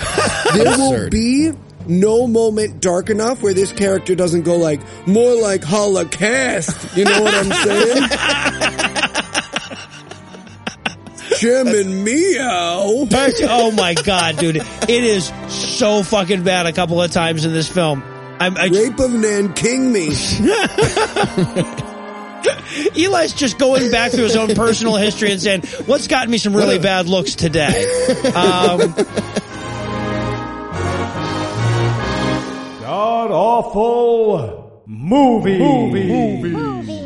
there will be no moment dark enough where this character doesn't go like more like Holocaust. You know what I'm saying? Jim and Meow. oh my god, dude! It is so fucking bad. A couple of times in this film, I'm, I, Rape of Nanking me. Eli's just going back through his own personal history and saying, "What's gotten me some really bad looks today?" Um, God awful movie. Movie. Movie.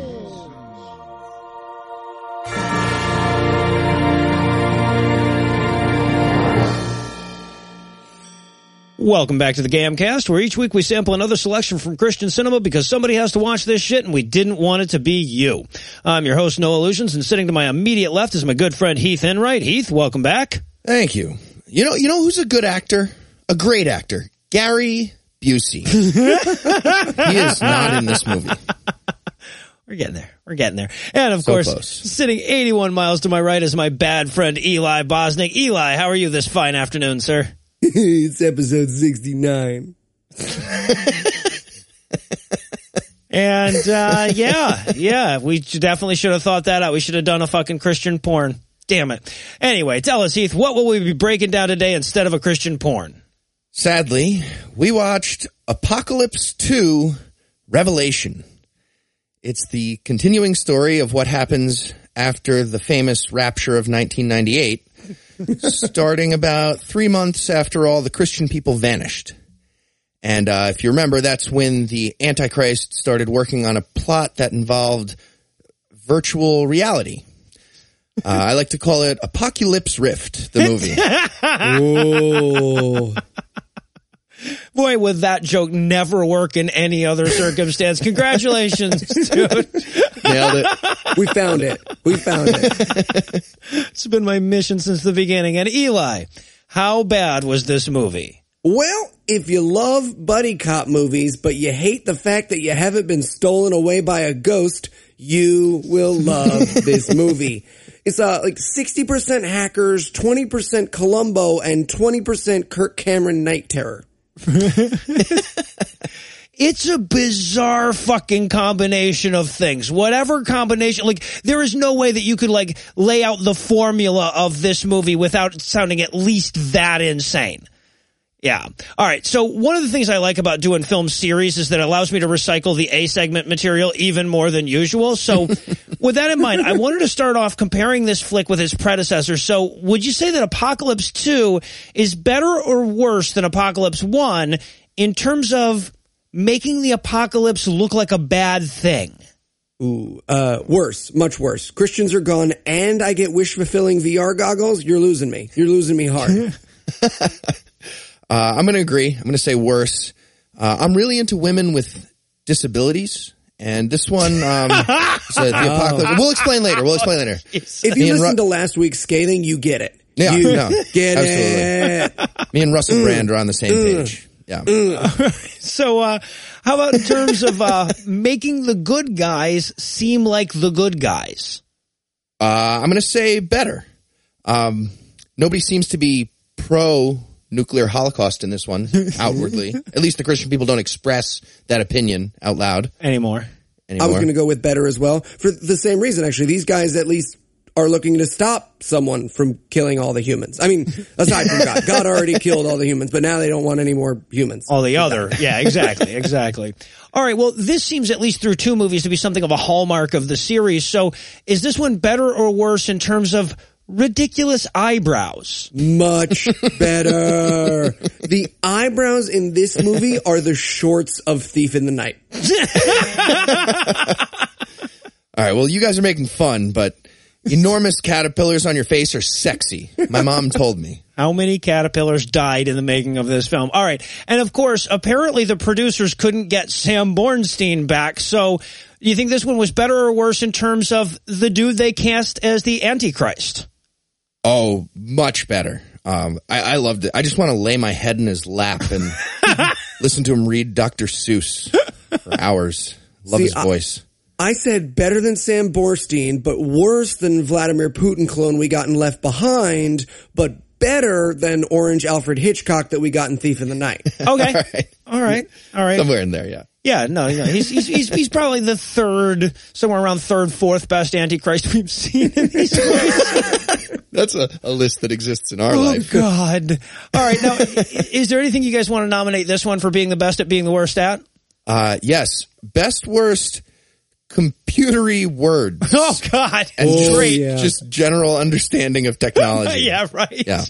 Welcome back to the Gamcast, where each week we sample another selection from Christian cinema because somebody has to watch this shit and we didn't want it to be you. I'm your host, Noah Lugeons, and sitting to my immediate left is my good friend Heath Enright. Heath, welcome back. Thank you. You know, you know who's a good actor? A great actor. Gary Busey. he is not in this movie. We're getting there. We're getting there. And of So course, close. sitting 81 miles to my right is my bad friend Eli Bosnick. Eli, how are you this fine afternoon, sir? it's episode 69. And uh, yeah, yeah, we definitely should have thought that out. We should have done a fucking Christian porn. Damn it. Anyway, tell us, Heath, what will we be breaking down today instead of a Christian porn? Sadly, we watched Apocalypse 2 Revelation. It's the continuing story of what happens after the famous rapture of 1998, starting about three months after all the Christian people vanished. And uh, if you remember, that's when the Antichrist started working on a plot that involved virtual reality. Uh, I like to call it Apocalypse Rift, the movie. Boy, would that joke never work in any other circumstance. Congratulations, dude. Nailed it. we found it. We found it. It's been my mission since the beginning. And Eli, how bad was this movie? Well, if you love buddy cop movies, but you hate the fact that you haven't been stolen away by a ghost, you will love this movie. It's uh, like 60% hackers, 20% Columbo, and 20% Kirk Cameron Night Terror. It's a bizarre fucking combination of things. Whatever combination, like, there is no way that you could, like, lay out the formula of this movie without sounding at least that insane. Yeah. All right. So one of the things I like about doing film series is that it allows me to recycle the A segment material even more than usual. So with that in mind, I wanted to start off comparing this flick with its predecessor. So would you say that Apocalypse 2 is better or worse than Apocalypse 1 in terms of making the apocalypse look like a bad thing? Ooh, uh, worse, much worse. Christians are gone and I get wish fulfilling VR goggles. You're losing me. You're losing me hard. Uh, I'm going to agree. I'm going to say worse. Uh, I'm really into women with disabilities. And this one, um, is, uh, the apocalypse. We'll explain later. We'll explain later. if you listen Ru- to last week's scathing, you get it. Yeah, you no, get absolutely. it. Me and Russell Brand are on the same page. Yeah. So, uh, how about in terms of, uh, making the good guys seem like the good guys? Uh, I'm going to say better. Um, nobody seems to be pro nuclear holocaust in this one outwardly. At least the Christian people don't express that opinion out loud Anymore. I was going to go with better as well for the same reason. Actually, these guys at least are looking to stop someone from killing all the humans. I mean, aside from God, God already killed all the humans, but now they don't want any more humans. All the other. Yeah, exactly, exactly. All right, well, this seems at least through two movies to be something of a hallmark of the series. So is this one better or worse in terms of ridiculous eyebrows? Much better. the eyebrows in this movie are the shorts of Thief in the Night. All right. Well, you guys are making fun, but enormous caterpillars on your face are sexy. My mom told me. How many caterpillars died in the making of this film? All right. And of course, apparently the producers couldn't get Sam Bornstein back. So do you think this one was better or worse in terms of the dude they cast as the Antichrist? Oh, much better. Um, I, I loved it. I just want to lay my head in his lap and listen to him read Dr. Seuss for hours. Love See, his I- voice. I said better than Sam Borstein, but worse than Vladimir Putin clone we got in Left Behind, but better than Orange Alfred Hitchcock that we got in Thief in the Night. Okay. All right. All right. All right. Somewhere in there, yeah. Yeah, no, no. He's, he's, he's, he's probably the third, somewhere around third, fourth best Antichrist we've seen in these movies. That's a, a list that exists in our oh, life. God. All right. Now, is there anything you guys want to nominate this one for being the best at being the worst at? Uh, yes. Best worst computery words. Oh, God. and Oh, just, Great. yeah. just general understanding of technology. Yeah, right. Yeah.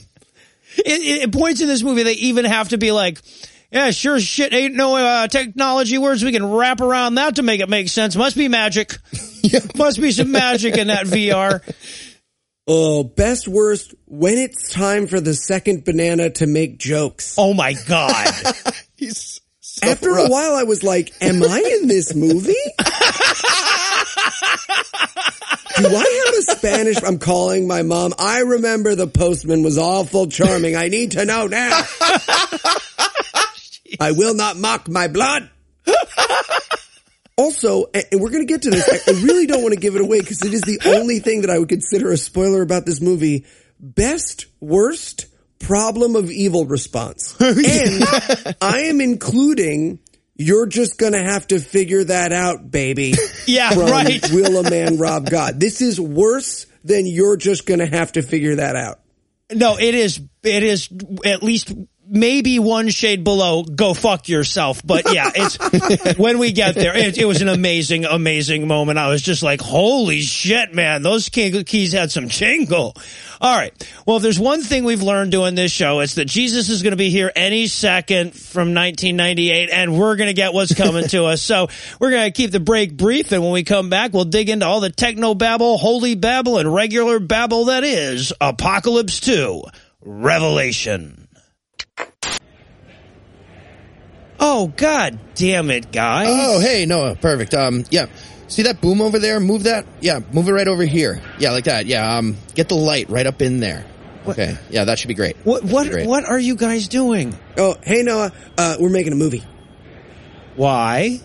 It, it, it points in this movie they even have to be like, yeah, sure shit ain't no uh, technology words we can wrap around that to make it make sense. Must be magic. Must be some magic in that VR. Oh, best worst when it's time for the second banana to make jokes. Oh my god. He's so After rough. a while, I was like, "Am I in this movie? Do I have a Spanish?" I'm calling my mom. I remember the postman was awful charming. I need to know now. I will not mock my blood. Also, and we're going to get to this. I really don't want to give it away because it is the only thing that I would consider a spoiler about this movie. Best, worst, problem of evil response. And I am including, you're just going to have to figure that out, baby. Yeah, From right. Will a Man Rob God? This is worse than you're just going to have to figure that out. No, it is. It is at least maybe one shade below. Go fuck yourself. But yeah, it's when we get there. It, it was an amazing, amazing moment. I was just like, "Holy shit, man! Those keys had some jingle." All right. Well, if there's one thing we've learned doing this show, it's that Jesus is going to be here any second from 1998, and we're going to get what's coming to us. So we're going to keep the break brief, and when we come back, we'll dig into all the techno babble, holy babble, and regular babble that is Apocalypse 2 Revelation. Oh, god damn it, guys. Oh, hey, Noah, perfect. Um, yeah. See that boom over there? Move that. Yeah, move it right over here. Yeah, like that. Yeah. Um, get the light right up in there. Okay. Yeah, that should be great. What what Great. what are you guys doing? Oh, hey Noah, uh, we're making a movie. Why?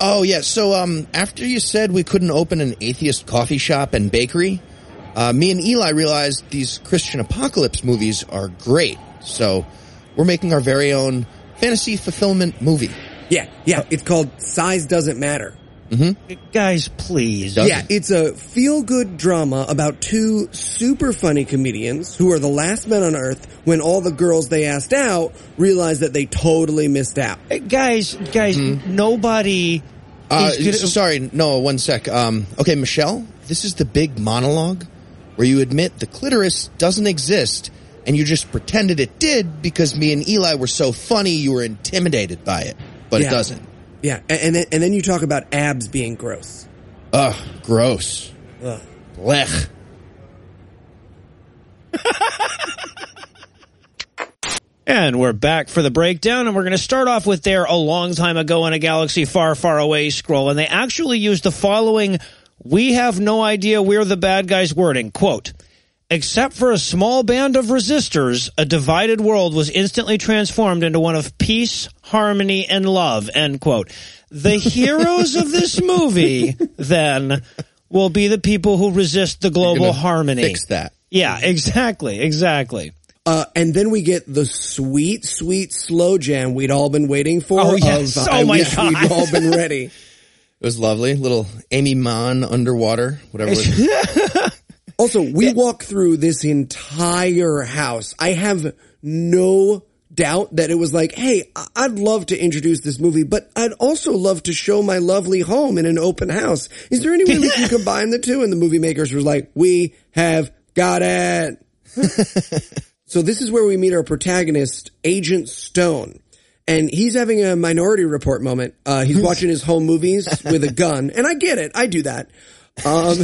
Oh yeah. So um, after you said we couldn't open an atheist coffee shop and bakery, uh, me and Eli realized these Christian apocalypse movies are great. So we're making our very own fantasy fulfillment movie. Yeah, yeah. It's called Size Doesn't Matter. Guys, please. Does- Yeah, it's a feel good drama about two super funny comedians who are the last men on earth when all the girls they asked out realize that they totally missed out. Uh, Guys, guys, nobody Uh, gonna- sorry, no, One sec. Um, okay, Michelle. This is the big monologue where you admit the clitoris doesn't exist, and you just pretended it did because me and Eli were so funny you were intimidated by it, but Yeah. it doesn't. Yeah, a- and then, and then you talk about abs being gross. Ugh, gross. Ugh. Blech. And we're back for the breakdown, and we're going to start off with their a long time ago in a galaxy far, far away scroll. And they actually used the following We have no idea we're the bad guys wording. Quote, Except for a small band of resistors, a divided world was instantly transformed into one of peace, harmony, and love. End quote. The heroes of this movie, then, will be the people who resist the global Gonna harmony. Fix that. Yeah, exactly, exactly. Uh, and then we get the sweet, sweet slow jam we'd all been waiting for. Oh, yes. Of, Oh, I my wish God. We'd all been ready. It was lovely. Little Amy Mon underwater, whatever. Also, we walk through this entire house. I have no doubt that it was like, hey, I'd love to introduce this movie, but I'd also love to show my lovely home in an open house. Is there any way we can combine the two? And the movie makers were like, we have got it. so this is where we meet our protagonist, Agent Stone. And he's having a minority report moment. Uh, he's watching his home movies with a gun. And I get it. I do that. Um,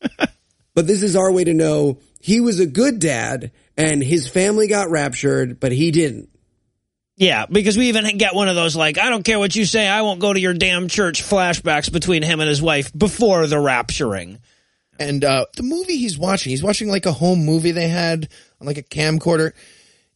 but this is our way to know he was a good dad and his family got raptured, but he didn't. Yeah, because we even get one of those like, I don't care what you say, I won't go to your damn church flashbacks between him and his wife before the rapturing. and uh, the movie he's watching, he's watching like a home movie they had on like a camcorder.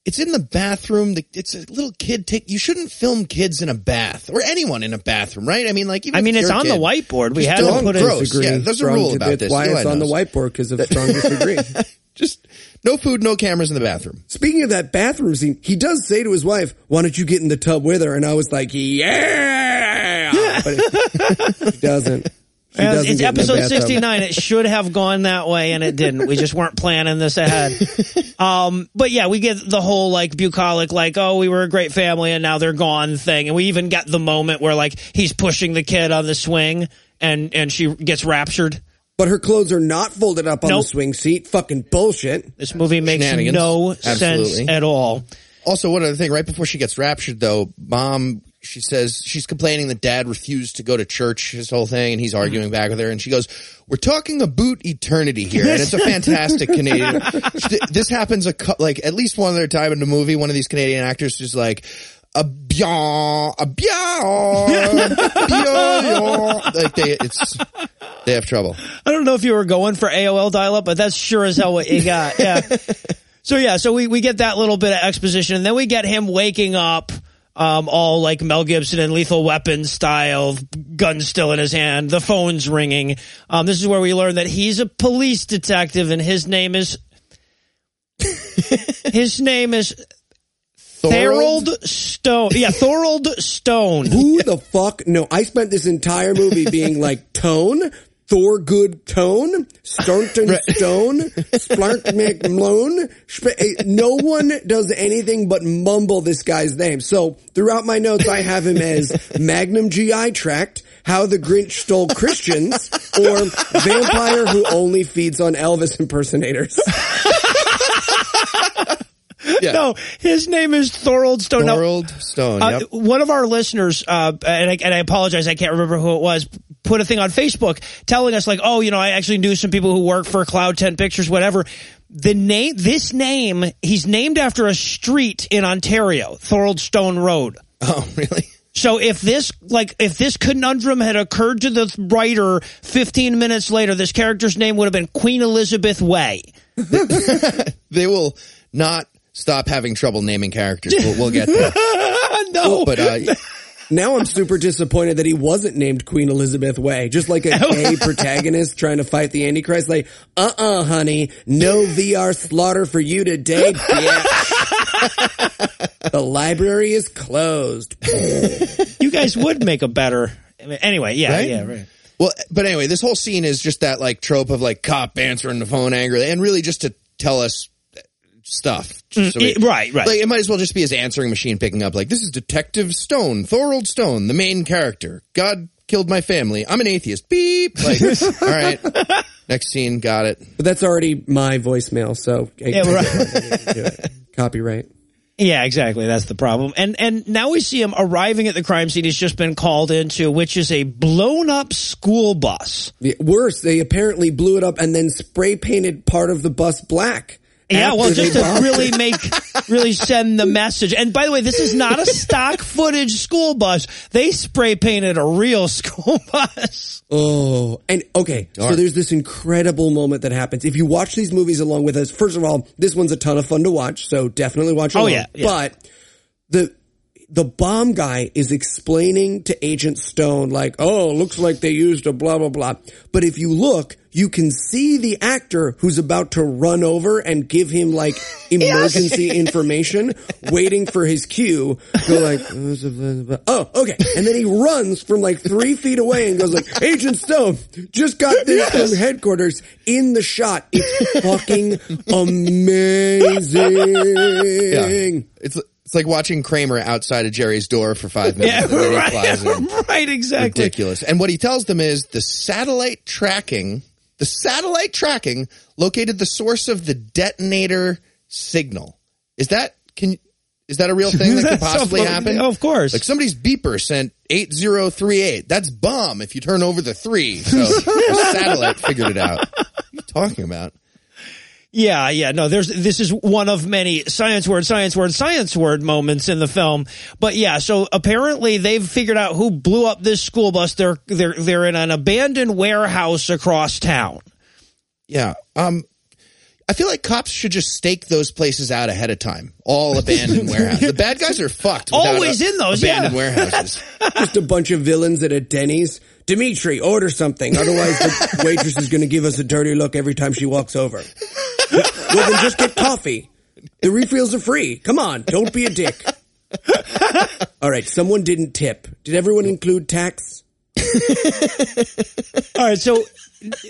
It's in the bathroom. The- It's a little kid take. You shouldn't film kids in a bath or anyone in a bathroom, right? I mean, like even I mean, it's on the whiteboard. We had to put it. gross. Disagree. Yeah, there's a rule about this. Why it's on the whiteboard because of strong disagree. Just No food, no cameras in the bathroom. Speaking of that bathroom scene, he does say to his wife, "Why don't you get in the tub with her?" And I was like, "Yeah," but he doesn't. She it's get in the episode 69. It should have gone that way and it didn't. We just weren't planning this ahead. Um, but yeah, we get the whole like bucolic, like, oh, we were a great family and now they're gone thing. And we even get the moment where like he's pushing the kid on the swing and, and she gets raptured. But her clothes are not folded up on Nope. the swing seat. Fucking bullshit. This movie makes Shenanigans. no sense at all. Also, one other thing, right before she gets raptured though, mom, she says she's complaining that dad refused to go to church, his whole thing, and he's arguing back with her, and she goes, we're talking about eternity here, and it's a fantastic Canadian. this happens a, cou- like, at least one other time in the movie, one of these Canadian actors is like, a byan, a byan, byan. like they, it's, they have trouble. I don't know if you were going for AOL dial up, but that's sure as hell what you got. Yeah. so yeah, so we, we get that little bit of exposition and then we get him waking up, um, all like Mel Gibson and Lethal Weapon style, gun still in his hand, the phone's ringing. Um, this is where we learn that he's a police detective and his name is, his name is Thorold Stone. Yeah, Thorold Stone. Who the fuck? No, I spent this entire movie being like Tone, Thorgood Tone, Staunton Stone, Splark McMlone. Sp- eh, No one does anything but mumble this guy's name. So throughout my notes, I have him as Magnum GI Tract, How the Grinch Stole Christians, or Vampire Who Only Feeds on Elvis impersonators. Yeah. No, his name is Thorold Stone. Thorold Stone, Uh, yep. One of our listeners, uh, and I, and I apologize, I can't remember who it was, put a thing on Facebook telling us like, oh, you know, I actually knew some people who work for Cloud 10 Pictures, whatever. The name, this name, he's named after a street in Ontario, Thorold Stone Road. Oh, really? So if this, like, if this conundrum had occurred to the writer 15 minutes later, this character's name would have been Queen Elizabeth Way. They will not stop having trouble naming characters. We'll, we'll get there. no. But uh, Now I'm super disappointed that he wasn't named Queen Elizabeth Way, just like a gay protagonist trying to fight the Antichrist. Like, uh-uh, honey, no VR slaughter for you today, bitch. the library is closed. you guys would make a better, anyway, yeah, Right? yeah, right. well, but anyway, this whole scene is just that like trope of like cop answering the phone angrily, and really just to tell us stuff. Just so we- Mm, right, right. Like it might as well just be his answering machine picking up. Like this is Detective Stone, Thorold Stone, the main character. God killed my family. I'm an atheist. Beep. Like, all right. Next scene, got it. But that's already my voicemail, so Yeah, right. copyright. Yeah, exactly. That's the problem. And and now we see him arriving at the crime scene he's just been called into, which is a blown up school bus. The- Worse, they apparently blew it up and then spray painted part of the bus black. Yeah, well, just to really make, really send the message. And by the way, this is not a stock footage school bus. They spray painted a real school bus. Oh, and okay. So there's this incredible moment that happens. If you watch these movies along with us, first of all, this one's a ton of fun to watch. So definitely watch Oh, along. yeah, yeah. But the, the bomb guy is explaining to Agent Stone, like, oh, looks like they used a blah, blah, blah. But if you look, you can see the actor who's about to run over and give him like emergency information, waiting for his cue. Go like, oh, okay. And then he runs from like three feet away and goes like, Agent Stone, just got this from headquarters in the shot. It's fucking amazing. It's it's like watching Kramer outside of Jerry's door for five minutes. Yeah, and then he right, right, exactly. Ridiculous. And what he tells them is the satellite tracking, the satellite tracking located the source of the detonator signal. Is that can is that a real thing that could possibly happen? of course. Like somebody's beeper sent 8038. That's bomb if you turn over the 3. So the satellite figured it out. What are you talking about? Yeah, yeah, no, there's, this is one of many science word, science word, science word moments in the film. But yeah, so apparently they've figured out who blew up this school bus. They're, they're, they're in an abandoned warehouse across town. Yeah. Um, I feel like cops should just stake those places out ahead of time. All abandoned warehouses. The bad guys are fucked. Always a- in those, abandoned yeah. warehouses. Just a bunch of villains at a Denny's. Dimitri, order something. Otherwise the waitress is going to give us a dirty look every time she walks over. well, then just get coffee. The refills are free. Come on, don't be a dick. All right, someone didn't tip. Did everyone include tax? All right, so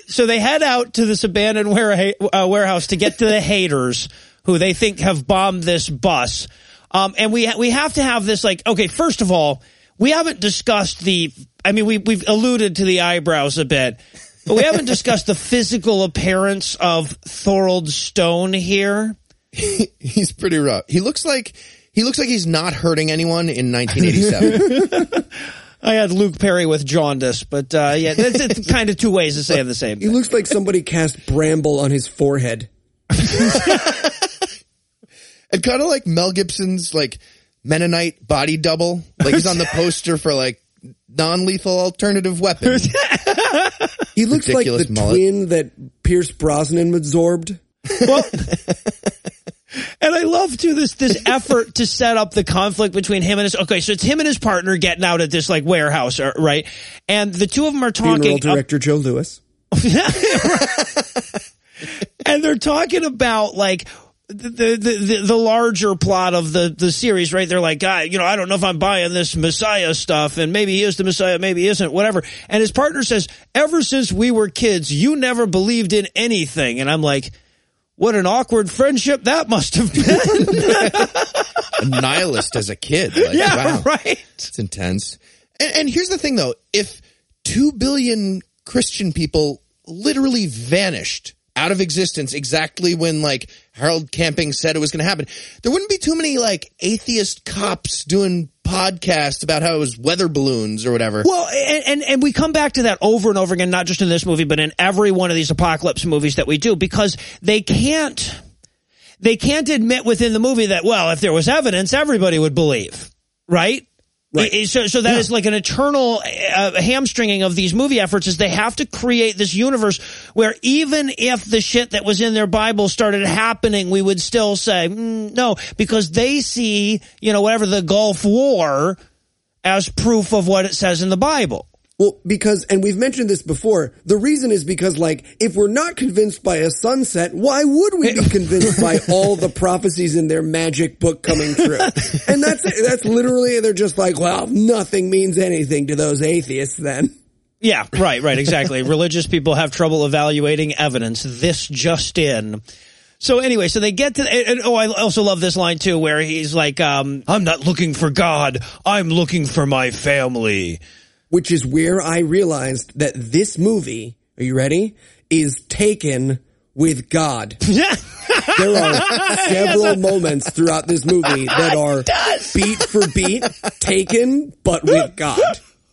so they head out to this abandoned ware- uh, warehouse to get to the haters who they think have bombed this bus. Um, and we we have to have this like okay, first of all, we haven't discussed the. I mean, we we've alluded to the eyebrows a bit, but we haven't discussed the physical appearance of Thorold Stone here. He's pretty rough. He looks like he looks like he's not hurting anyone in 1987. I had Luke Perry with jaundice, but uh, yeah, it's, it's kind of two ways of saying the same. He Thing. looks like somebody cast bramble on his forehead. and kind of like Mel Gibson's like Mennonite body double. Like he's on the poster for like non-lethal alternative weapons. He looks like the mullet. twin that Pierce Brosnan absorbed. Well, and I love too this this effort to set up the conflict between him and his. Okay, so it's him and his partner getting out at this like warehouse, uh, right? And the two of them are Funeral talking. director Joe Lewis. and they're talking about like the, the the larger plot of the the series, right? They're like, God, you know, I don't know if I'm buying this Messiah stuff, and maybe he is the Messiah, maybe he isn't, whatever. And his partner says, ever since we were kids, you never believed in anything, and I'm like. What an awkward friendship that must have been. a nihilist as a kid. Like, yeah, wow. right. It's intense. And, and here's the thing though. If two billion Christian people literally vanished out of existence exactly when like Harold Camping said it was going to happen, there wouldn't be too many like atheist cops doing podcasts about how it was weather balloons or whatever. Well, and, and and we come back to that over and over again, not just in this movie, but in every one of these apocalypse movies that we do, because they can't they can't admit within the movie that well, if there was evidence, everybody would believe, right? Right. So, so that is like an eternal uh, hamstringing of these movie efforts. Is they have to create this universe where even if the shit that was in their Bible started happening, we would still say mm, no because they see you know whatever the Gulf War as proof of what it says in the Bible. Well, because, and we've mentioned this before, the reason is because, like, if we're not convinced by a sunset, why would we be convinced by all the prophecies in their magic book coming true? And that's, that's literally, they're just like, well, nothing means anything to those atheists then. Yeah, right, right, exactly. Religious people have trouble evaluating evidence. This just in. So anyway, so they get to, and, and- oh, I also love this line too, where he's like, um, I'm not looking for God, I'm looking for my family. Which is where I realized that this movie, are you ready? Is taken with God. There are several moments throughout this movie that are beat for beat taken, but with God.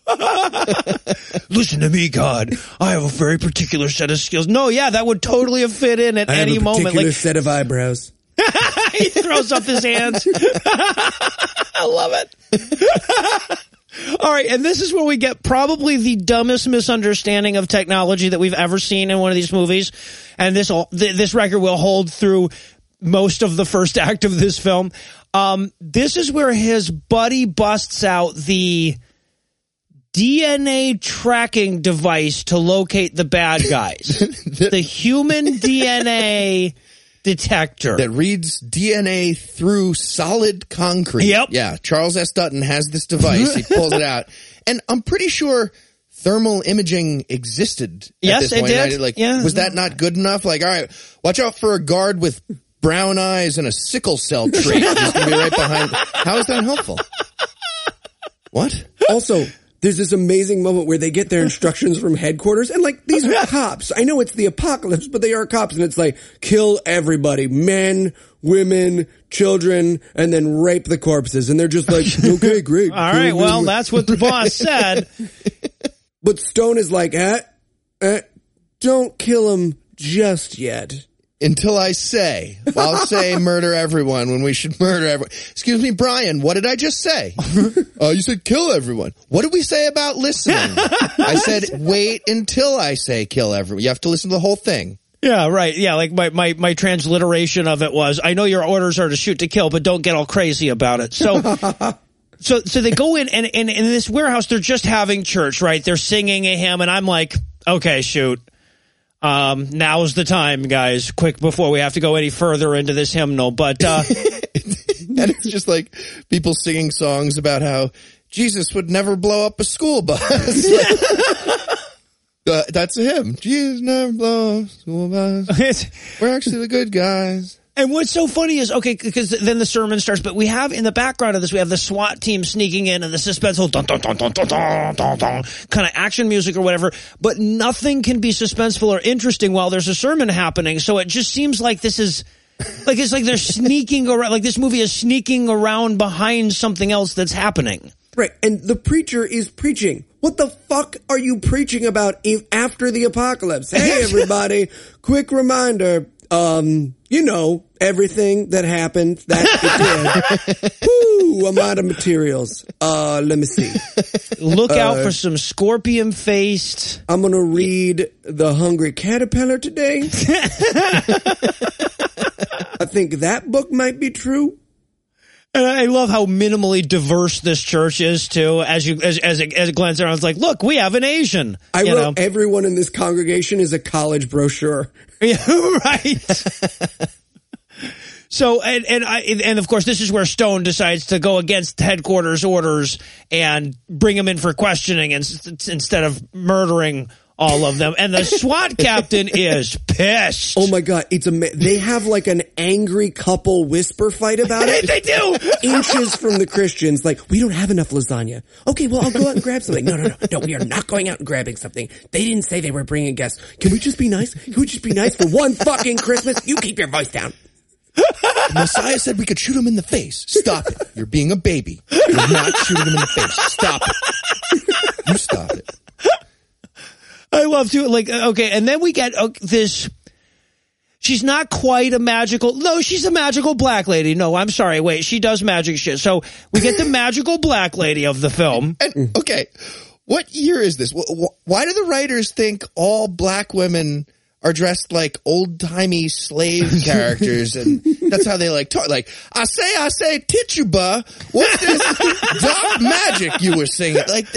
Listen to me, God. I have a very particular set of skills. No, yeah, that would totally have fit in at I any a moment. particular Like set of eyebrows. he throws up his hands. I love it. All right, and this is where we get probably the dumbest misunderstanding of technology that we've ever seen in one of these movies, and this this record will hold through most of the first act of this film. Um, this is where his buddy busts out the DNA tracking device to locate the bad guys. the human DNA detector. that reads DNA through solid concrete. Yep. Yeah. Charles S. Dutton has this device. He pulls it out. And I'm pretty sure thermal imaging existed at Yes, this it point. did. Like, Yeah. was that not good enough? Like, all right, watch out for a guard with brown eyes and a sickle cell trait. He's going to be right behind. How is that helpful? What? Also, there's this amazing moment where they get their instructions from headquarters and like these are cops. I know it's the apocalypse, but they are cops and it's like kill everybody, men, women, children, and then rape the corpses. And they're just like, okay, great. All right, well, that's what the boss said. but Stone is like, eh, eh, don't kill him just yet. Until I say, I'll say murder everyone when we should murder everyone. Excuse me, Brian, what did I just say? Oh, you said kill everyone. What did we say about listening? I said wait until I say kill everyone. You have to listen to the whole thing. Yeah, right. Yeah, like my, my, my transliteration of it was, I know your orders are to shoot to kill, but don't get all crazy about it. So, so, so they go in and, and in this warehouse, they're just having church, right? They're singing a hymn and I'm like, okay, shoot. Um, now's the time, guys. Quick before we have to go any further into this hymnal. But uh, and it's just like people singing songs about how Jesus would never blow up a school bus. uh, that's a hymn. Jesus never blows school bus. We're actually the good guys. And what's so funny is okay because then the sermon starts, but we have in the background of this we have the SWAT team sneaking in and the suspenseful dun dun dun dun dun dun dun dun kind of action music or whatever. But nothing can be suspenseful or interesting while there's a sermon happening. So it just seems like this is like it's like they're sneaking around. Like this movie is sneaking around behind something else that's happening. Right. And the preacher is preaching. What the fuck are you preaching about if after the apocalypse? Hey, everybody, quick reminder. Um, you know, everything that happened that it did. Woo, I'm out of materials. Uh, let me see. Look out for some scorpion faced. I'm gonna read The Hungry Caterpillar today. I think that book might be true. And I love how minimally diverse this church is too. As you as as it, as it glanced around, it's like, look, we have an Asian. I wrote everyone in this congregation is a college brochure. Yeah, right. so and and I and of course this is where Stone decides to go against headquarters orders and bring him in for questioning and, instead of murdering all of them. And the SWAT captain is pissed. Oh my god, it's a they have like an angry couple whisper fight about it. they do. Inches from the Christians, like we don't have enough lasagna. Okay, well I'll go out and grab something. No, no, no, no. We are not going out and grabbing something. They didn't say they were bringing guests. Can we just be nice? Can we just be nice for one fucking Christmas? You keep your voice down. Messiah said we could shoot him in the face. Stop it. You're being a baby. You're not shooting him in the face. Stop it. You stop it. I love to like okay, and then we get uh, this. She's not quite a magical. No, she's a magical black lady. No, I'm sorry. Wait, she does magic shit. So we get the magical black lady of the film. And, okay, what year is this? Wh- wh- Why do the writers think all black women are dressed like old timey slave characters, and that's how they like talk? Like, I say, I say, Tituba. What's this dark magic you were singing? Like,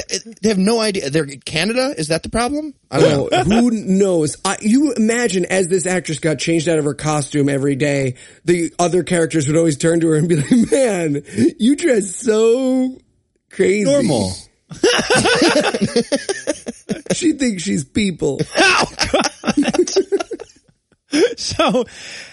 they have no idea. They're Canada. Is that the problem? I don't know. Oh, who knows? I, you imagine as this actress got changed out of her costume every day, the other characters would always turn to her and be like, "Man, you dress so crazy." Normal. She thinks she's people. So,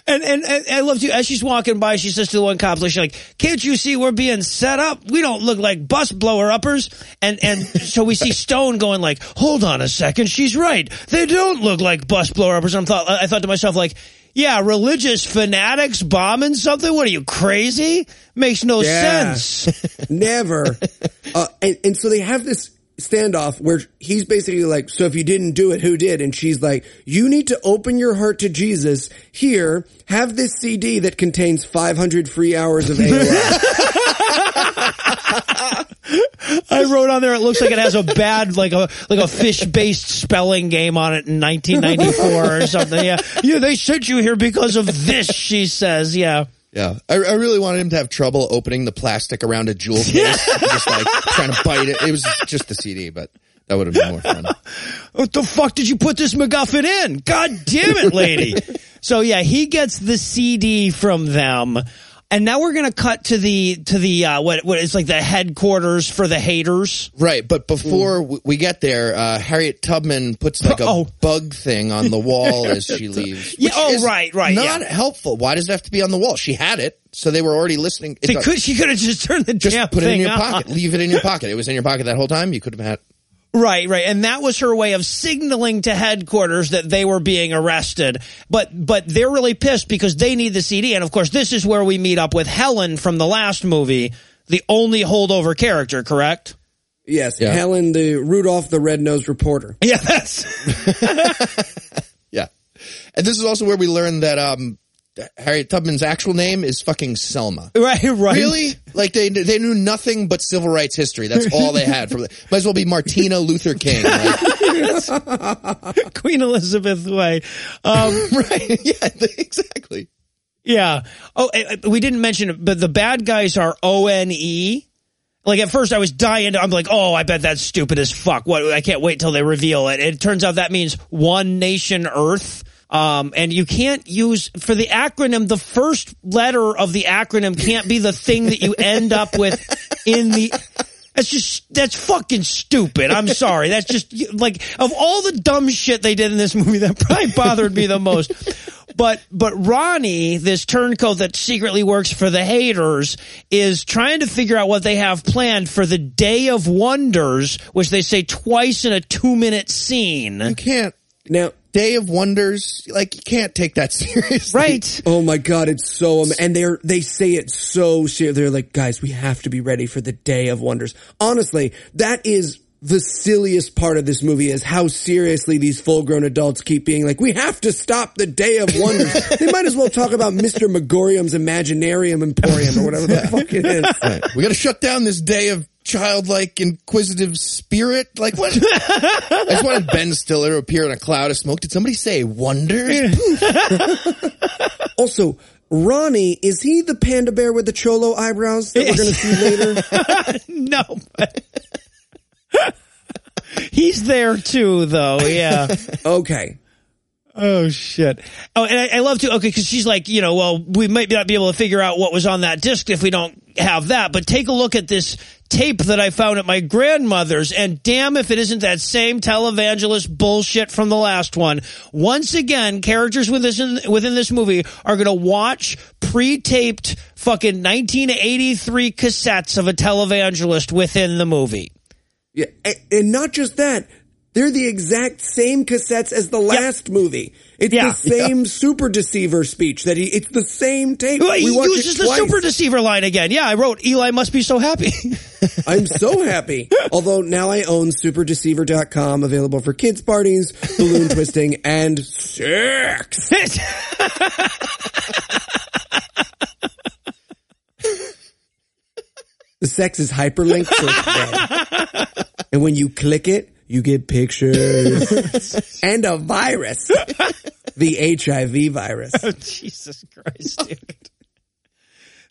and, and, and I love to, as she's walking by, she says to the one cop, she's like, can't you see we're being set up? We don't look like bus blower uppers. And, and so we see Stone going like, hold on a second. She's right. They don't look like bus blower uppers. And I thought, I thought to myself like, yeah, religious fanatics bombing something? What are you crazy? Makes no Yeah. sense. Never. Uh, and, and so they have this standoff where he's basically like, so if you didn't do it, who did? And she's like, you need to open your heart to Jesus. Here, have this CD that contains 500 free hours of AOL. I wrote on there, it looks like it has a bad, like a, like a fish-based spelling game on it in 1994 or something. Yeah. Yeah, they sent you here because of this, she says. Yeah. Yeah, I, I really wanted him to have trouble opening the plastic around a jewel case, just like trying to bite it. It was just the CD, but that would have been more fun. What the fuck did you put this MacGuffin in? God damn it, lady. so yeah, he gets the CD from them. And now we're gonna cut to the to the uh, what what is like the headquarters for the haters. Right, but before w we get there, uh, Harriet Tubman puts like a Oh. bug thing on the wall as she leaves. Yeah, oh, right, right, Not yeah. helpful. Why does it have to be on the wall? She had it, so they were already listening. It's They a- could she could have just turned the just put it in your on. pocket. Leave it in your pocket. It was in your pocket that whole time. You could have had. Right, right. And that was her way of signaling to headquarters that they were being arrested. But but they're really pissed because they need the CD. And of course, this is where we meet up with Helen from the last movie, the only holdover character, correct? yes, Yeah. Helen, the Rudolph the Red-Nosed Reporter. Yeah, that's Yeah, and this is also where we learned that um, Harriet Tubman's actual name is fucking Selma. right, right. Really? Like they they knew nothing but civil rights history. That's all they had. From might as well be Martina Luther King. Like, Queen Elizabeth Way. Um, right? Yeah, exactly. yeah. Oh, eh, eh, we didn't mention it, but the bad guys are O N E. Like at first I was dying to, I'm like, oh, I bet that's stupid as fuck. What, I can't wait till they reveal it. It turns out that means one nation earth. Um, and you can't use for the acronym, the first letter of the acronym can't be the thing that you end up with in the, that's just, that's fucking stupid. I'm sorry. That's just like, of all the dumb shit they did in this movie, that probably bothered me the most. But, but Ronnie, this turncoat that secretly works for the haters, is trying to figure out what they have planned for the Day of Wonders, which they say twice in a two minute scene. You can't. Now, Day of Wonders, like you can't take that seriously. Right. Oh my god, it's so am- and they're they say it so serious. They're like, guys, we have to be ready for the day of wonders. Honestly, that is the silliest part of this movie is how seriously these full grown adults keep being like, we have to stop the day of wonders. they might as well talk about Mr. Magorium's Imaginarium Emporium or whatever the fuck it is. Right. We got to shut down this day of childlike inquisitive spirit. Like what? I just wanted Ben Stiller to appear in a cloud of smoke. Did somebody say wonders? Also, Ronnie, is he the panda bear with the cholo eyebrows that we're going to see later? No. He's there too, though. Yeah. Okay. Oh shit! Oh, and I, I love to okay because she's like, you know, well, we might not be able to figure out what was on that disc if we don't have that. But take a look at this tape that I found at my grandmother's, and damn if it isn't that same televangelist bullshit from the last one. Once again, characters within this, within this movie are going to watch pre-taped fucking 1983 cassettes of a televangelist within the movie. Yeah, and not just that. They're the exact same cassettes as the last movie. It's Yeah. the same super deceiver speech that he, it's the same tape. Well, He uses the super deceiver line again. Yeah, I wrote Eli must be so happy. I'm so happy. Although now I own superdeceiver.com available for kids parties, balloon twisting, and sex. The sex is hyperlinked. And when you click it, you get pictures and a virus. The HIV virus. Jesus Christ, dude.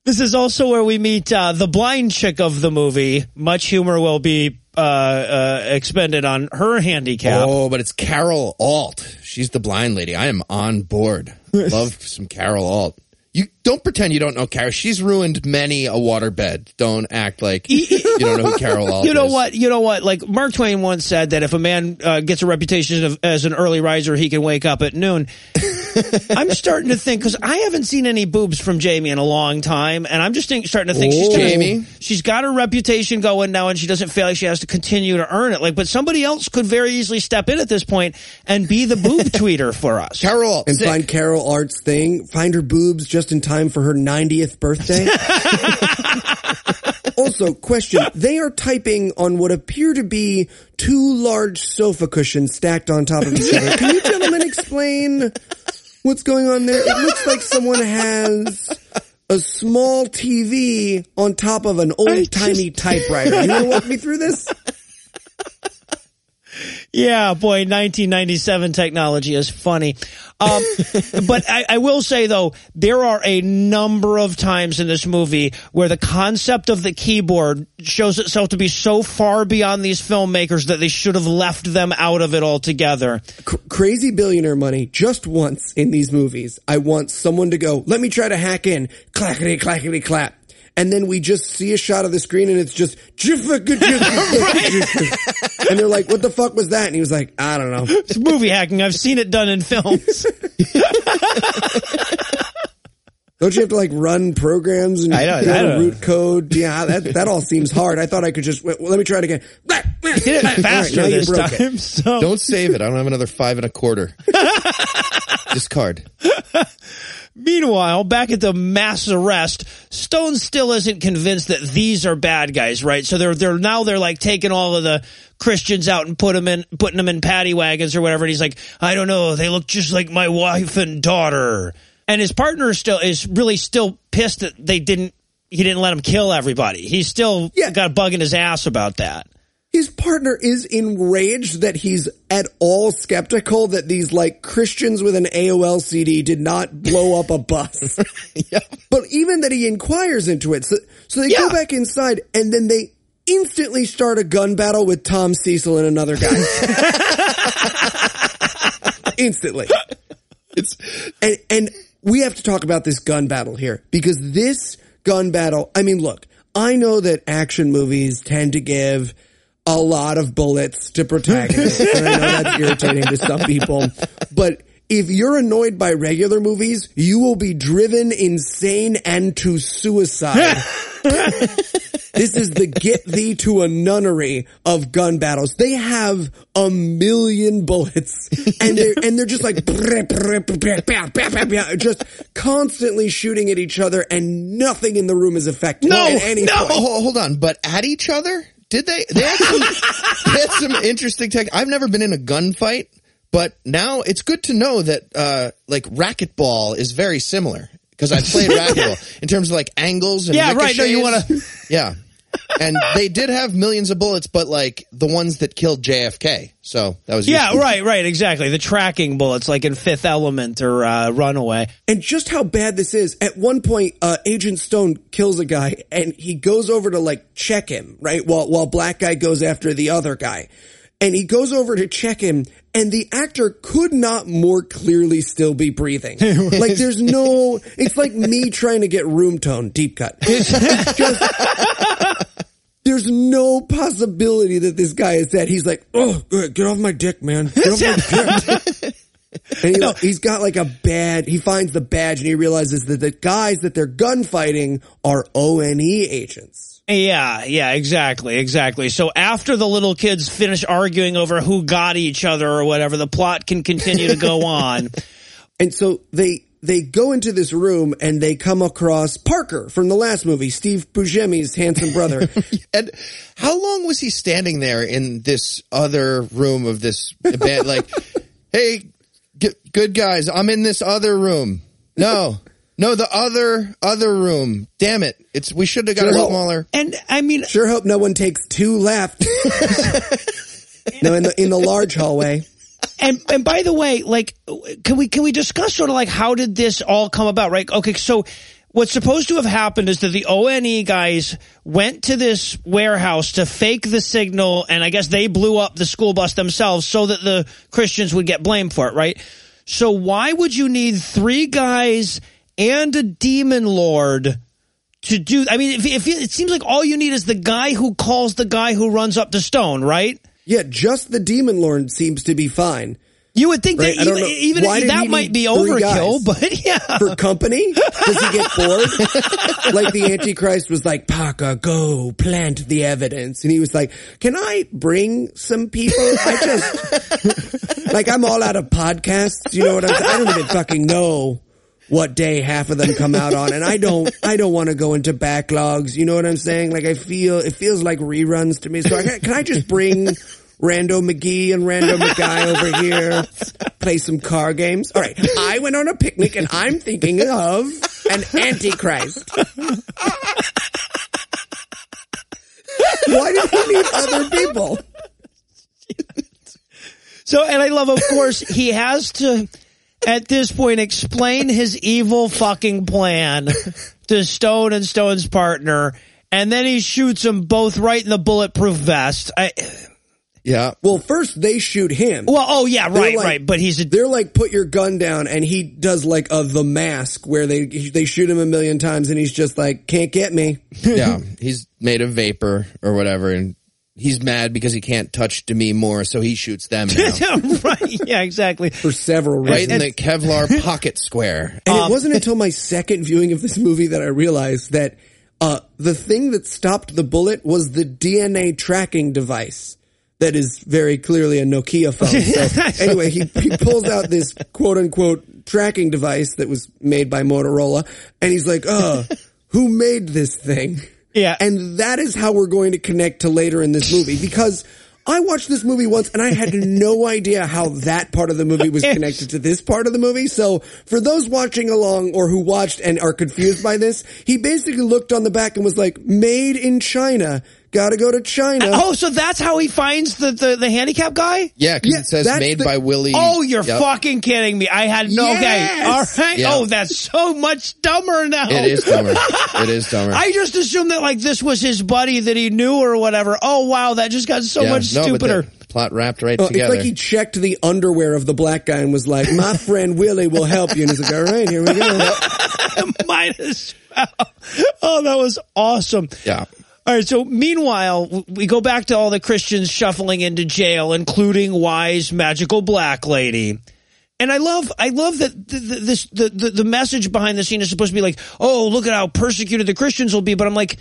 This is also where we meet uh, the blind chick of the movie. Much humor will be uh, uh, expended on her handicap. Oh, but it's Carol Alt. She's the blind lady. I am on board. Love some Carol Alt. You don't pretend you don't know Carol. She's ruined many a waterbed. Don't act like you don't know who Carol Alt You know is. what? You know what? Like Mark Twain once said that if a man uh, gets a reputation of, as an early riser, he can wake up at noon. I'm starting to think because I haven't seen any boobs from Jamie in a long time, and I'm just think, starting to think she's Oh. gonna- Jamie? She's got her reputation going now, and she doesn't feel like she has to continue to earn it. Like, but somebody else could very easily step in at this point and be the boob tweeter for us. Carol And sick. find Carol Alt's thing, find her boobs just in time for her 90th birthday. also, question, they are typing on what appear to be two large sofa cushions stacked on top of each other. Can you gentlemen explain what's going on there? It looks like someone has a small TV on top of an old timey typewriter. You want to walk me through this? Yeah, boy, 1997 technology is funny. Um, but I, I will say though, there are a number of times in this movie where the concept of the keyboard shows itself to be so far beyond these filmmakers that they should have left them out of it altogether. cr- crazy billionaire money just once in these movies. I want someone to go, let me try to hack in, clackety clackety clap. And then we just see a shot of the screen and it's just, and they're like, what the fuck was that? And he was like, I don't know. It's movie hacking. I've seen it done in films. Don't you have to like run programs and I know, you I know, know. root code? Yeah, that, that all seems hard. I thought I could just, well, let me try it again. Did it faster now you this broke it. time. So Don't save it. I don't have another five and a quarter. Discard. Meanwhile, back at the mass arrest, Stone still isn't convinced that these are bad guys, right? So they're they're now they're like taking all of the Christians out and put them in putting them in paddy wagons or whatever. And he's like, I don't know, they look just like my wife and daughter. And his partner still is really still pissed that they didn't he didn't let him kill everybody. He's still Yeah. got a bug in his ass about that. His partner is enraged that he's at all skeptical that these like Christians with an AOL CD did not blow up a bus. But even that he inquires into it. So, so they Yeah. go back inside and then they instantly start a gun battle with Tom Cecil and another guy. instantly. It's And and we have to talk about this gun battle here because this gun battle, I mean, look, I know that action movies tend to give a lot of bullets to protagonists, and I know that's irritating to some people, but if you're annoyed by regular movies, you will be driven insane and to suicide. This is the get thee to a nunnery of gun battles. They have a million bullets and they're, and they're just like just constantly shooting at each other and nothing in the room is effective. No, no. point. Hold on, but at each other? Did they? They had some, they had some interesting tech. I've never been in a gunfight, but now it's good to know that, uh, like racquetball is very similar because I played racquetball in terms of like angles and Yeah, right. No, you wanna- yeah. And they did have millions of bullets, but like the ones that killed JFK. So that was Yeah, useful. right, right, exactly. The tracking bullets, like in Fifth Element or uh, Runaway. And just how bad this is. At one point, uh, Agent Stone kills a guy and he goes over to like check him, right? While, while black guy goes after the other guy. And he goes over to check him and the actor could not more clearly still be breathing. like there's no, it's like me trying to get room tone deep cut. It's just- there's no possibility that this guy is dead. He's like, oh, get off my dick, man. Get off my dick. And he, he's got like a bad, he finds the badge and he realizes that the guys that they're gunfighting are ONE agents. Yeah, yeah, exactly, exactly. So after the little kids finish arguing over who got each other or whatever, the plot can continue to go on. And so they, they go into this room and they come across Parker from the last movie, Steve Buscemi's handsome brother. And how long was he standing there in this other room of this band? Like, hey, g- good guys, I'm in this other room. No, no, the other other room. Damn it! It's we should have got Sure. a smaller. And I mean, sure hope no one takes two left. no, in the, in the large hallway. And and by the way, like, can we can we discuss sort of like how did this all come about? Right? Okay, so what's supposed to have happened is that the ONE guys went to this warehouse to fake the signal, and I guess they blew up the school bus themselves so that the Christians would get blamed for it. Right? So why would you need three guys and a demon lord? To do, I mean, if, if it seems like all you need is the guy who calls the guy who runs up to Stone, right? Yeah, just the demon lord seems to be fine. You would think Right, that even, even did that might be overkill, but yeah. for company? Does he get bored? like the Antichrist was like, Parker, go plant the evidence. And he was like, can I bring some people? I just, like I'm all out of podcasts. You know what I'm saying? I don't even fucking know what day half of them come out on. And I don't, I don't want to go into backlogs. You know what I'm saying? Like I feel, it feels like reruns to me. So I, can, I just bring Rando McGee and Rando McGuy over here, play some car games. All right. I went on a picnic and I'm thinking of an antichrist. Why did he need other people? So, and I love, of course, he has to, at this point, explain his evil fucking plan to Stone and Stone's partner, and then he shoots them both right in the bulletproof vest. I, Yeah. Well, first they shoot him. well, oh yeah, They're right, like- right, but he's a, They're like, put your gun down, and he does like a the mask where they they shoot him a million times, and he's just like, can't get me. yeah. He's made of vapor or whatever, and he's mad because he can't touch Demi Moore, so he shoots them now. right, yeah, exactly. For several right in the Kevlar pocket square. And Um, it wasn't until my second viewing of this movie that I realized that uh, the thing that stopped the bullet was the DNA tracking device. That is very clearly a Nokia phone. So anyway, he, he pulls out this quote unquote tracking device that was made by Motorola and he's like, uh, who made this thing? Yeah. And that is how we're going to connect to later in this movie because I watched this movie once and I had no idea how that part of the movie was connected to this part of the movie. So for those watching along or who watched and are confused by this, he basically looked on the back and was like, made in China. Gotta go to China. Oh, so that's how he finds the the, the handicap guy? Yeah, because Yeah, it says made the- by Willie. Oh, you're Yep. fucking kidding me. I had no Yes! okay. All right. Yeah. Oh, that's so much dumber now. It is dumber. it is dumber. I just assumed that like this was his buddy that he knew or whatever. Oh wow, that just got so Yeah, much no, stupider. plot wrapped right Oh, it's like he checked the underwear of the black guy and was like, "My friend Willie will help you." And he's like, "All right, here we go." Might as well. Oh, that was awesome. yeah. All right. So meanwhile, we go back to all the Christians shuffling into jail, including wise magical black lady. And I love, I love that the, the, this, the, the, the message behind the scene is supposed to be like, oh, look at how persecuted the Christians will be. But I'm like,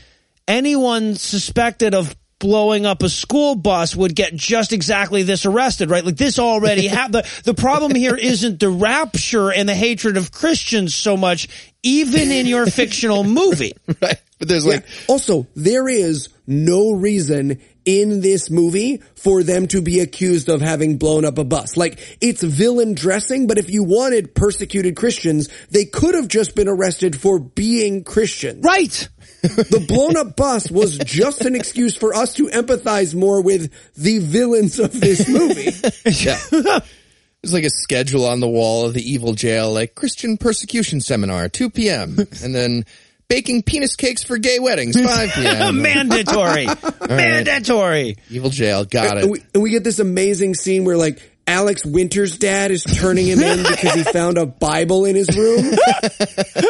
anyone suspected of blowing up a school bus would get just exactly this arrested, right? Like this already happened. The, the problem here isn't the rapture and the hatred of Christians so much, even in your fictional movie. Right. But there's Yeah. Also, there is no reason in this movie for them to be accused of having blown up a bus. Like, it's villain dressing, but if you wanted persecuted Christians, they could have just been arrested for being Christian. Right. The blown up bus was just an excuse for us to empathize more with the villains of this movie. yeah. There's like a schedule on the wall of the evil jail, like Christian persecution seminar, 2 p.m. and then baking penis cakes for gay weddings, 5 p.m. Mandatory. Mandatory. evil jail. Got And it. we, and we get this amazing scene where like Alex Winter's dad is turning him in because he found a Bible in his room.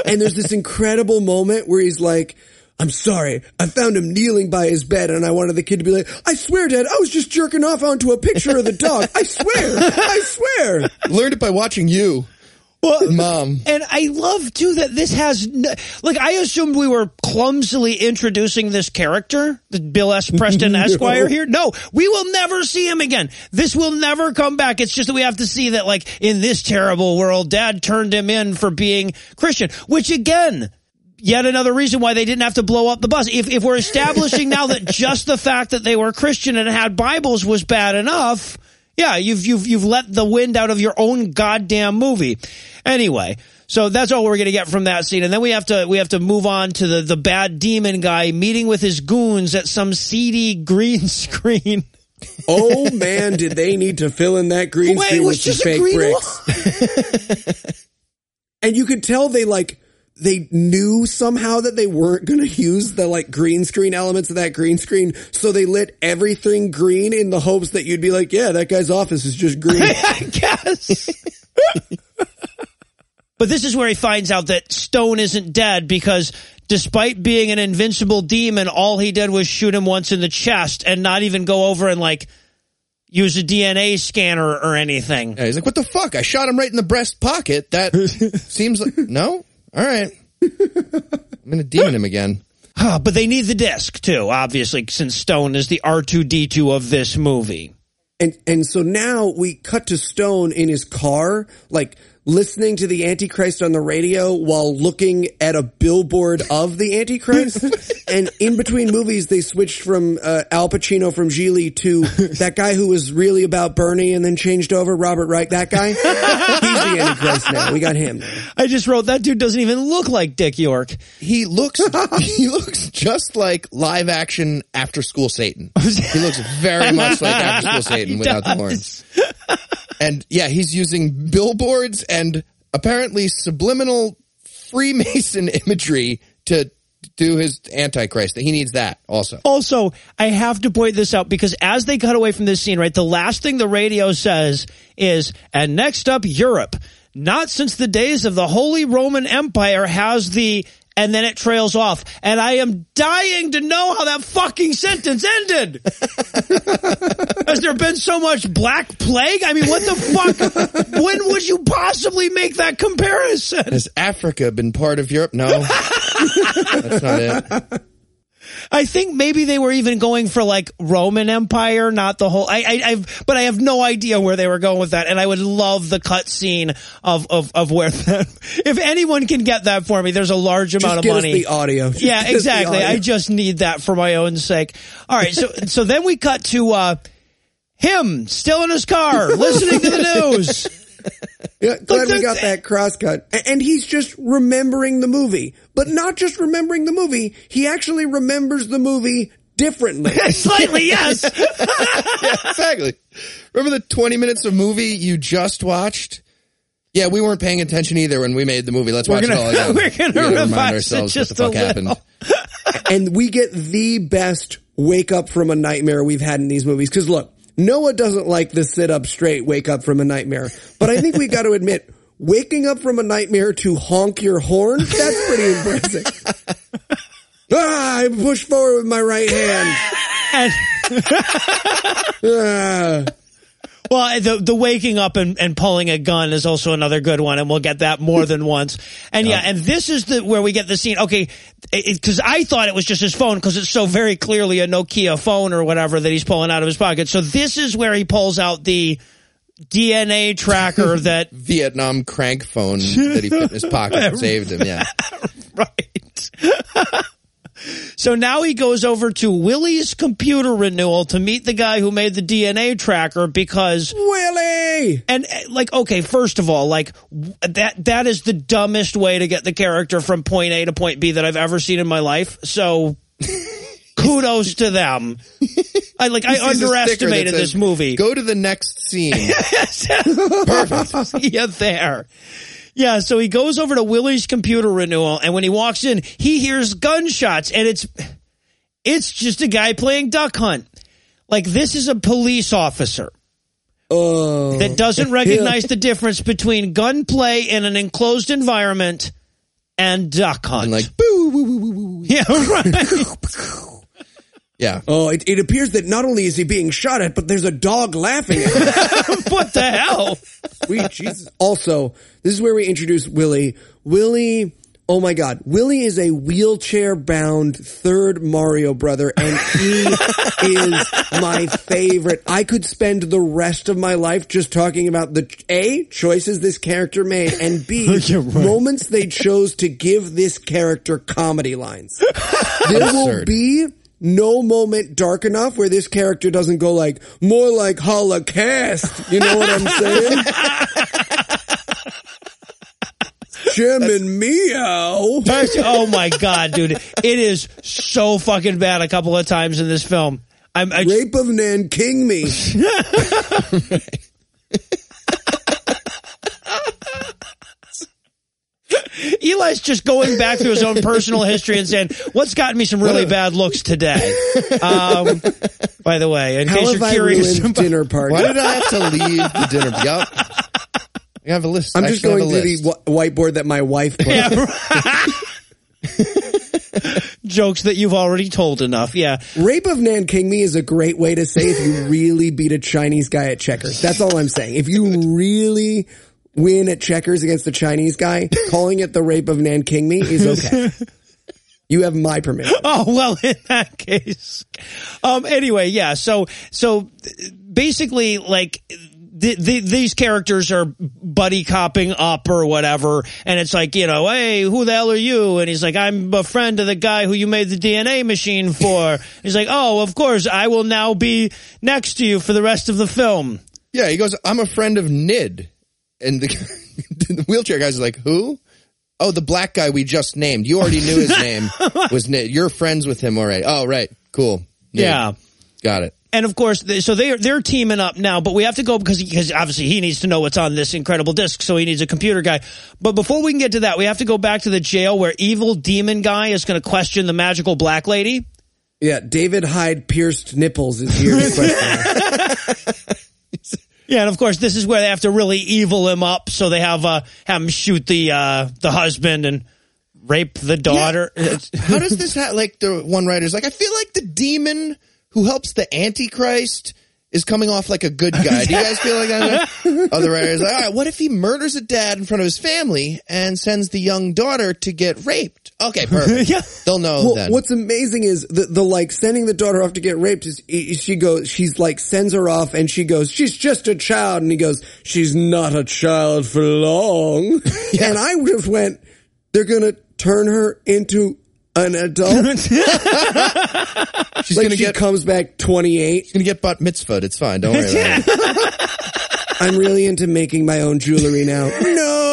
and there's this incredible moment where he's like, I'm sorry. I found him kneeling by his bed and I wanted the kid to be like, I swear, dad, I was just jerking off onto a picture of the dog. I swear. I swear. Learned it by watching you, Well, mom. and I love too that this has no, like I assumed we were clumsily introducing this character, the Bill S. Preston Esquire here. No, we will never see him again. This will never come back. It's just that we have to see that like in this terrible world, Dad turned him in for being Christian, which again. Yet another reason why they didn't have to blow up the bus. If if we're establishing now that just the fact that they were Christian and had Bibles was bad enough, yeah, you've you've you've let the wind out of your own goddamn movie. Anyway, so that's all we're gonna get from that scene, and then we have to we have to move on to the the bad demon guy meeting with his goons at some seedy green screen. Oh man, did they need to fill in that green Wait, screen it with was some just a fake bricks. and you could tell they like they knew somehow that they weren't going to use the like green screen elements of that green screen, so they lit everything green in the hopes that you'd be like, yeah, that guy's office is just green. I guess. but this is where he finds out that Stone isn't dead because despite being an invincible demon, all he did was shoot him once in the chest and not even go over and like use a DNA scanner or anything. Yeah, he's like, what the fuck? I shot him right in the breast pocket. That seems like, no? All right. I'm going to demon him again. Ah, but they need the disc too, obviously, since Stone is the R2D2 of this movie. And and so now we cut to Stone in his car, like listening to the Antichrist on the radio while looking at a billboard of the Antichrist. and in between movies, they switched from uh, Al Pacino from Gigli to that guy who was really about Bernie and then changed over, Robert Wright. That guy, he's the Antichrist now. We got him. I just wrote that dude doesn't even look like Dick York. He looks, he looks just like live action after school Satan. He looks very much like after school Satan without the horns. And yeah, he's using billboards and apparently subliminal Freemason imagery to do his Antichrist. He needs that also. Also, I have to point this out because as they cut away from this scene, right, the last thing the radio says is, and next up, Europe. Not since the days of the Holy Roman Empire has the, and then it trails off. And I am dying to know how that fucking sentence ended. Has there been so much Black Plague? I mean, what the fuck? when would you possibly make that comparison? Has Africa been part of Europe? No. That's not it. I think maybe they were even going for like Roman Empire, not the whole. I, I, I've, but I have no idea where they were going with that, and I would love the cut scene of of of where that. If anyone can get that for me, there's a large Just amount of get money. the audio. Just yeah, get us the exactly. audio. I just need that for my own sake. All right, so so then we cut to uh him still in his car listening to the news. Yeah, glad we got that crosscut. And he's just remembering the movie. But not just remembering the movie, he actually remembers the movie differently. Slightly, yes. exactly. Remember the 20 minutes of movie you just watched? Yeah, we weren't paying attention either when we made the movie. Let's We're watch gonna- it all again. we're We gotta revise it just what the fuck happened. and we get the best wake up from a nightmare we've had in these movies. Cause look, Noah doesn't like the sit up straight, wake up from a nightmare. But I think we got to admit, waking up from a nightmare to honk your horn, that's pretty impressive. ah, I push forward with my right hand. Ah. Well, the the waking up and, and pulling a gun is also another good one, and we'll get that more than once. And yeah, and this is the where we get the scene. Okay, because I thought it was just his phone because it's so very clearly a Nokia phone or whatever that he's pulling out of his pocket. So this is where he pulls out the DNA tracker that Vietnam crank phone that he put in his pocket saved him. Yeah. right. So now he goes over to Willie's computer renewal to meet the guy who made the DNA tracker because Willie! and uh, like okay first of all like that that is the dumbest way to get the character from point A to point B that I've ever seen in my life. So kudos to them. I like I Sees a sticker that underestimated says, this movie. Go to the next scene. Perfect. yeah, there. Yeah, so he goes over to Willie's computer renewal, and when he walks in, he hears gunshots, and it's it's just a guy playing duck hunt. Like this is a police officer Oh. that doesn't recognize the difference between gunplay in an enclosed environment and duck hunt. And like, boo, woo, woo, woo, woo. yeah, right. Yeah. Oh, it, it appears that not only is he being shot at, but there's a dog laughing at him. what the hell? Sweet Jesus. Also, this is where we introduce Willie. Willie, oh my God. Willie is a wheelchair bound third Mario brother and he is my favorite. I could spend the rest of my life just talking about the A, choices this character made and B, moments they chose to give this character comedy lines. There will Absurd. be no moment dark enough where this character doesn't go like more like Holocaust. You know what I'm saying? Jim and Meow. oh my god, dude! It is so fucking bad. A couple of times in this film, I'm I, Rape of Nanking me. Eli's just going back through his own personal history and saying, "What's gotten me some really bad looks today?" Um, by the way, in How case have you're I curious, ruined dinner party? Why did I have to leave the dinner? Yup. I have a list. I'm I just going to list. the whiteboard that my wife put. jokes that you've already told enough. Yeah, Rape of Nanking me is a great way to say if you really beat a Chinese guy at checkers. That's all I'm saying. If you really win at checkers against the Chinese guy, calling it the Rape of Nanking me is okay. You have my permission. Oh well, in that case. Um. Anyway, yeah. So so basically, like. The, the, these characters are buddy copping up or whatever, and it's like you know, hey, who the hell are you? And he's like, I'm a friend of the guy who you made the DNA machine for. he's like, oh, of course, I will now be next to you for the rest of the film. Yeah, he goes, I'm a friend of Nid. And the, the wheelchair guy's like, who? Oh, the black guy we just named. You already knew his name was Nid. You're friends with him already. Oh, right. Cool. Nid. Yeah. Got it. And of course, they- so they're they're teaming up now, but we have to go because because obviously he needs to know what's on this incredible disc, so he needs a computer guy. But before we can get to that, we have to go back to the jail where evil demon guy is going to question the magical black lady. Yeah, David Hyde pierced nipples is here to question. her. Yeah, and of course, this is where they have to really evil him up, so they have uh have him shoot the uh the husband and rape the daughter. It's- How does this ha- like the one writer's like, I feel like the demon who helps the Antichrist is coming off like a good guy. Do you guys feel like that? Other writers like, all right, what if he murders a dad in front of his family and sends the young daughter to get raped? Okay, perfect. Yeah. They'll know Well, then. what's amazing is the, the like sending the daughter off to get raped is she goes she's like sends her off and she goes she's just a child and he goes she's not a child for long and I just went they're gonna turn her into an adult She's like gonna she get comes back 28 She's gonna get bat mitzvahed. It's fine. Don't worry about it. I'm really into making my own jewelry now no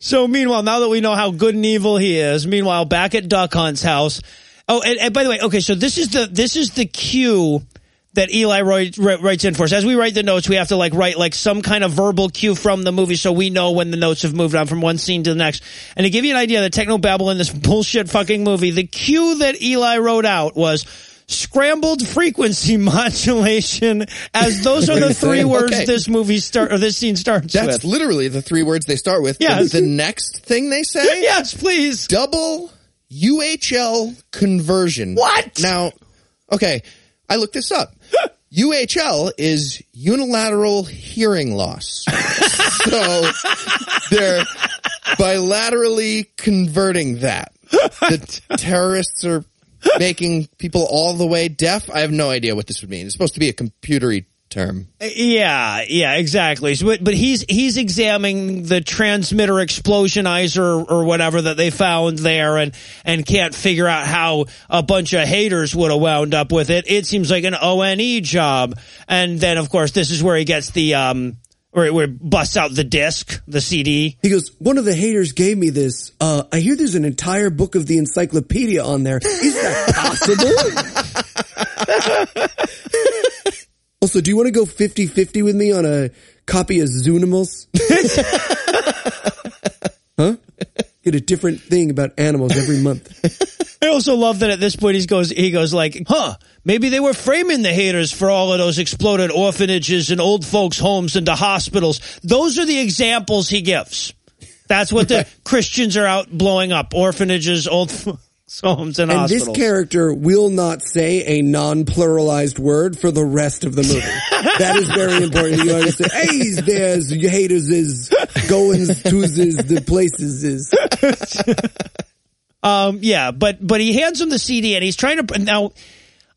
So meanwhile, now that we know how good and evil he is, meanwhile, back at Duck Hunt's house. Oh, and, and by the way, okay, so this is the this is the cue that Eli write, writes in for us. As we write the notes, we have to like write like some kind of verbal cue from the movie so we know when the notes have moved on from one scene to the next. And to give you an idea, the techno babble in this bullshit fucking movie, the cue that Eli wrote out was scrambled frequency modulation as those are the three words Okay. this movie start or this scene starts That's with. literally the three words they start with. Yes. The, the next thing they say, yes, please. double UHL conversion. What? Now, okay, I looked this up. UHL is unilateral hearing loss. so they're bilaterally converting that. The terrorists are making people all the way deaf. I have no idea what this would mean. It's supposed to be a computery term. Yeah, yeah, exactly. So, but, but he's he's examining the transmitter explosionizer or whatever that they found there, and and can't figure out how a bunch of haters would have wound up with it. It seems like an O N E job, and then of course this is where he gets the um. Where, where busts out the disc, the CD. He goes, one of the haters gave me this. Uh, I hear there's an entire book of the encyclopedia on there. Is that possible? also, do you want to go 50-50 with me on a copy of Zoonimals? huh? Get a different thing about animals every month. I also love that at this point he goes, he goes like, huh, maybe they were framing the haters for all of those exploded orphanages and old folks' homes into hospitals. Those are the examples he gives. That's what the Christians are out blowing up. Orphanages, old homes, and, And hospitals. this character will not say a non-pluralized word for the rest of the movie. that is very important. You always say, hey, there's you haters is goings to is the places is. Um, yeah, but but he hands him the CD and he's trying to now.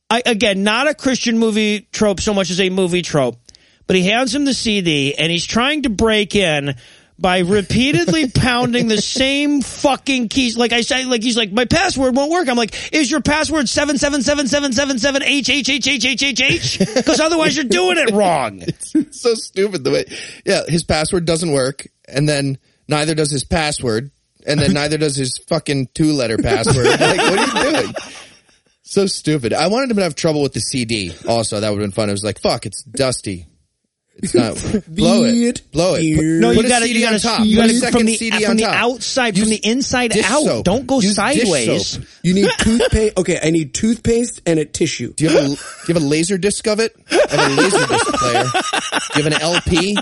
I again, not a Christian movie trope so much as a movie trope, but he hands him the CD and he's trying to break in by repeatedly pounding the same fucking keys. Like I say, like he's like, my password won't work. I'm like, is your password seven seven seven seven seven seven H H H H H H H? Because otherwise you're doing it wrong. It's so stupid the way yeah his password doesn't work and then neither does his password and then neither does his fucking two letter password like what are you doing so stupid i wanted him to have trouble with the cd also that would have been fun it was like fuck it's dusty it's not blow it blow it Put- No, you got to you got to you got to from the CD from the outside, from the inside out. soap. Don't go Use sideways. You need toothpaste. Okay, I need toothpaste and a tissue. do you have a do you have a laser disc of it I have a laser disc player do you have an lp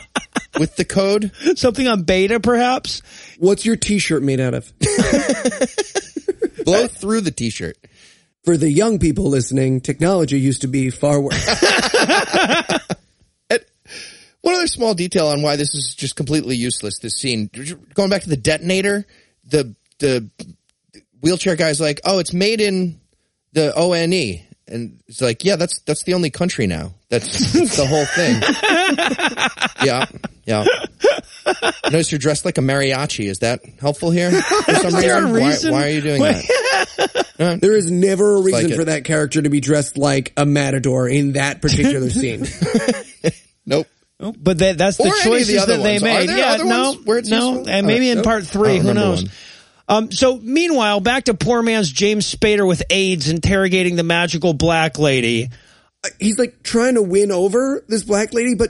with the code Something on beta, perhaps. What's your t-shirt made out of? blow through the t-shirt For the young people listening, technology used to be far worse. And one other small detail on why this is just completely useless. This scene, going back to the detonator, the the wheelchair guy's like, "Oh, it's made in the ONE," and it's like, "Yeah, that's that's the only country now. That's, that's the whole thing." yeah, yeah. Notice you're dressed like a mariachi. Is that helpful here? For some there a reason? reason? Why, why are you doing that? There is never a reason like it. for that character to be dressed like a matador in that particular scene. Nope. But that, that's the Or of the choices that they ones. Are made. yeah, no, ones where it's no, and maybe All in part three, who knows? one. Um, so meanwhile, back to poor man's James Spader with AIDS interrogating the magical black lady. He's like trying to win over this black lady, but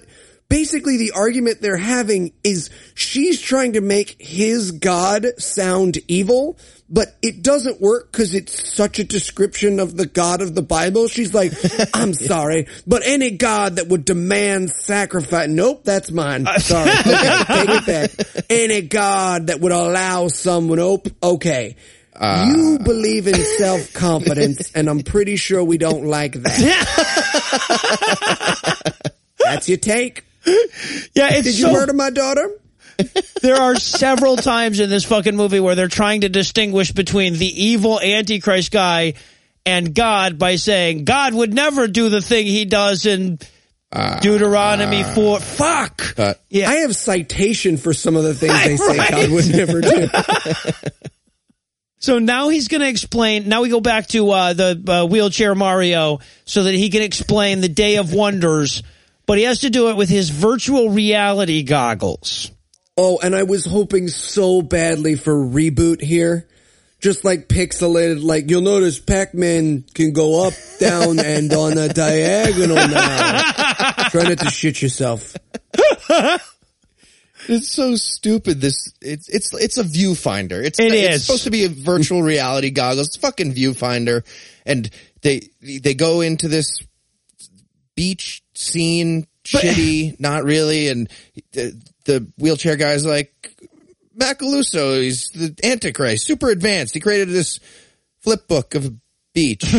basically the argument they're having is she's trying to make his God sound evil, but it doesn't work because it's such a description of the God of the Bible. She's like, I'm sorry, but any God that would demand sacrifice, nope, that's mine. Sorry, okay, take it back. Any God that would allow someone, nope, okay. Uh. you believe in self confidence, and I'm pretty sure we don't like that. That's your take. Yeah, it's Did you so murder my daughter? There are several times in this fucking movie where they're trying to distinguish between the evil antichrist guy and God by saying God would never do the thing he does in Deuteronomy 4. Fuck. Cut. Yeah. I have citation for some of the things they say Right. God would never do. So now he's going to explain. Now we go back to uh, the uh, wheelchair Mario so that he can explain the Day of Wonders, but he has to do it with his virtual reality goggles. Oh, and I was hoping so badly for reboot here. Just like pixelated, like you'll notice Pac-Man can go up, down, and on a diagonal now. Try not to shit yourself. It's so stupid. This it's it's it's a viewfinder. It's It it's is. supposed to be a virtual reality goggles. It's fucking viewfinder, and they they go into this beach scene, shitty, not really, and the, the wheelchair guy's like Macalousso. He's the Antichrist, super advanced. He created this flip book of a beach.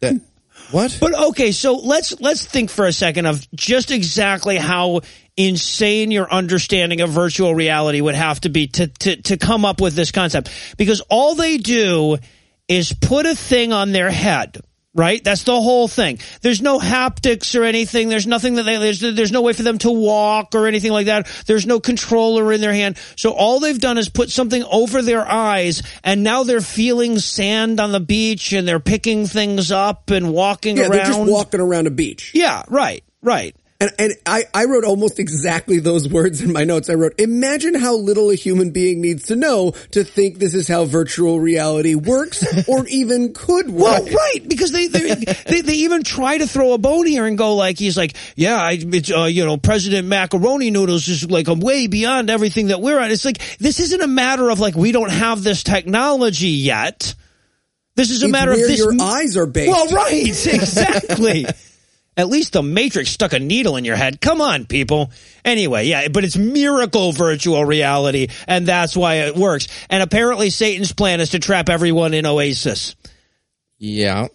that, what? But okay, so let's let's think for a second of just exactly how insane your understanding of virtual reality would have to be to to to come up with this concept. Because all they do is put a thing on their head. Right? That's the whole thing. There's no haptics or anything. There's nothing that they, there's, there's no way for them to walk or anything like that. There's no controller in their hand. So all they've done is put something over their eyes and now they're feeling sand on the beach and they're picking things up and walking Yeah, around. they're just walking around a beach. Yeah, right, right. And, and I, I wrote almost exactly those words in my notes. I wrote, imagine how little a human being needs to know to think this is how virtual reality works or even could work. Well, right, because they they, they they even try to throw a bone here and go like he's like, yeah, I, it's uh, you know President Macaroni Noodles is like a way beyond everything that we're on. It's like this isn't a matter of like we don't have this technology yet. This is a It's matter of this. your eyes are based. Well, right, exactly. At least the Matrix stuck a needle in your head. Come on, people. Anyway, yeah, but it's miracle virtual reality, and that's why it works. And apparently, Satan's plan is to trap everyone in Oasis. Yeah.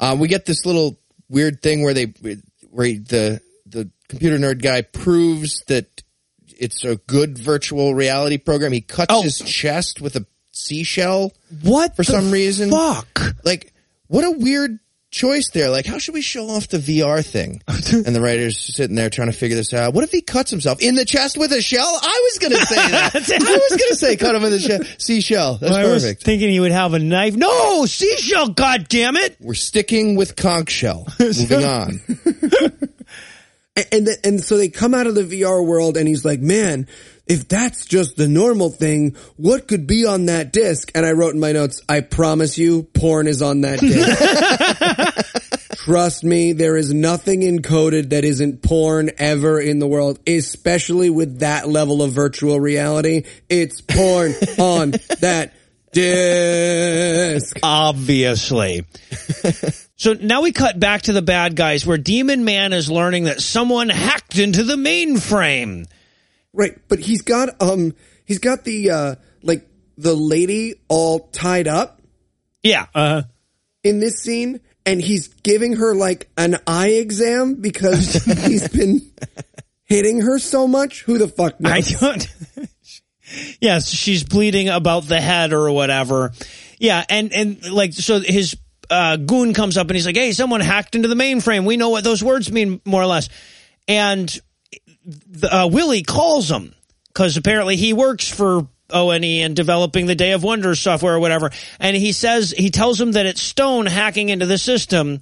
Um, we get this little weird thing where they, where the, the computer nerd guy proves that it's a good virtual reality program. He cuts Oh. his chest with a seashell What for some reason. Fuck. Like, what a weird choice there. Like, how should we show off the VR thing? and the writer's sitting there trying to figure this out. What if he cuts himself in the chest with a shell? I was going to say that. I was going to say cut him in the she- seashell. That's I was perfect. thinking he would have a knife. No, seashell. God damn it! We're sticking with conch shell. Moving on. And and, the, and so they come out of the VR world, and he's like, "Man, if that's just the normal thing, what could be on that disc?" And I wrote in my notes, "I promise you, porn is on that disc." Trust me, there is nothing encoded that isn't porn ever in the world, especially with that level of virtual reality. It's porn on that disc. Obviously. so now we cut back to the bad guys where Demon Man is learning that someone hacked into the mainframe. Right, but he's got um he's got the uh like the lady all tied up Yeah. Uh, in this scene and he's giving her like an eye exam because he's been hitting her so much. Who the fuck knows? I don't. yes, she's bleeding about the head or whatever. Yeah, and and like so his uh, goon comes up and he's like, "Hey, someone hacked into the mainframe. We know what those words mean more or less." And the, uh, Willie calls him because apparently he works for ONE and developing the Day of Wonders software or whatever. And he says he tells him that it's Stone hacking into the system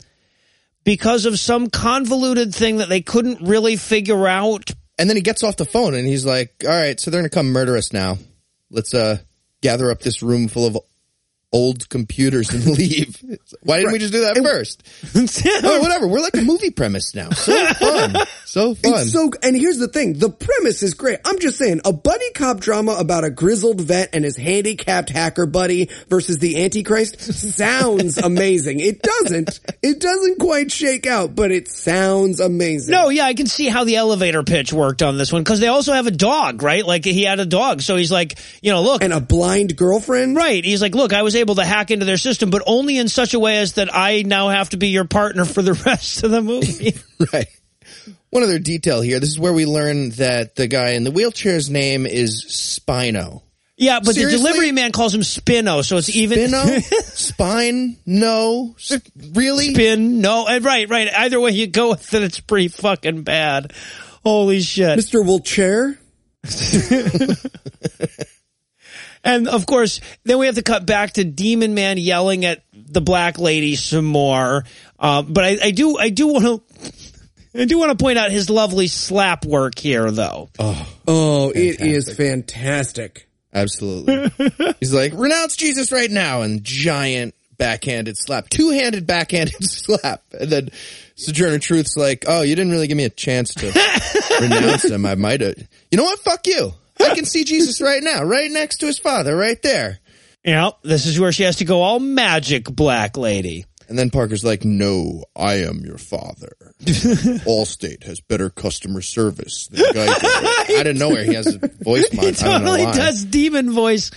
because of some convoluted thing that they couldn't really figure out And then he gets off the phone and he's like, all right, so they're going to come murder us now. Let's, uh, gather up this room full of old computers and leave. Why didn't we just do that first? oh, whatever. We're like a movie premise now. So fun. So fun. It's so, and here's the thing: the premise is great. I'm just saying, a buddy cop drama about a grizzled vet and his handicapped hacker buddy versus the Antichrist sounds amazing. It doesn't. It doesn't quite shake out, but it sounds amazing. No, yeah, I can see how the elevator pitch worked on this one because they also have a dog, right? Like he had a dog, so he's like, you know, look, and a blind girlfriend. right? He's like, look, I was able to hack into their system, but only in such a way as that I now have to be your partner for the rest of the movie. Right. One other detail here. This is where we learn that the guy in the wheelchair's name is Spino. yeah, but Seriously? the delivery man calls him Spino, so it's even Spino? Spine? No. S- Really? spin. No, and eh, right, right. Either way you go with it, it's pretty fucking bad. Holy shit! Mr. Wilchair. And of course, then we have to cut back to Demon Man yelling at the black lady some more. Uh, but I, I do, I do want to. I do want to point out his lovely slap work here, though. Oh, it is fantastic. Absolutely. He's like, renounce Jesus right now, and giant backhanded slap, two handed backhanded slap. And then Sojourner Truth's like, oh, you didn't really give me a chance to renounce him. I might have. You know what? Fuck you. I can see Jesus right now, right next to his father, right there. Yeah, this is where she has to go all magic, black lady. And then Parker's like, no, I am your father. Allstate has better customer service than Geico. Out of nowhere, he has a voice mod. He I totally does demon voice.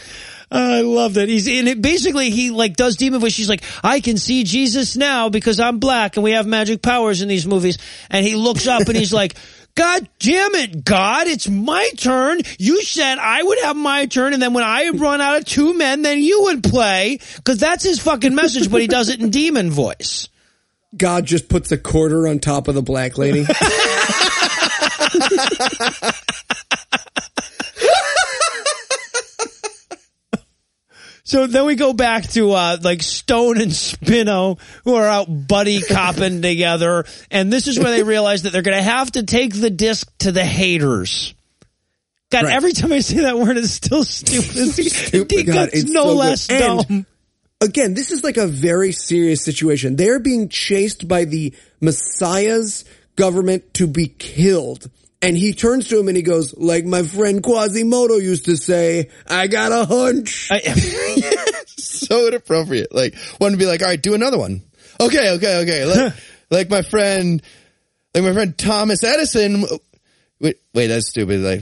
I love that. He's in it. Basically, he like does demon voice. She's like, I can see Jesus now because I'm black and we have magic powers in these movies. And he looks up and he's like, God damn it, God, it's my turn. You said I would have my turn, and then when I run out of two men, then you would play. Cause that's his fucking message, but he does it in demon voice. God just puts a quarter on top of the black lady. So then we go back to uh like Stone and Spino who are out buddy copping together, and this is where they realize that they're going to have to take the disc to the haters. God, Right. every time I say that word, it's still stupid. Stupid. It God, it's no so good. less And- dumb. Again, this is like a very serious situation. They're being chased by the Messiah's government to be killed. And he turns to him and he goes, like my friend Quasimodo used to say, I got a hunch. I- so inappropriate. Like, one to be like, all right, do another one. Okay, okay, okay. Like, like my friend, like my friend Thomas Edison. Wait, wait, that's stupid. Like,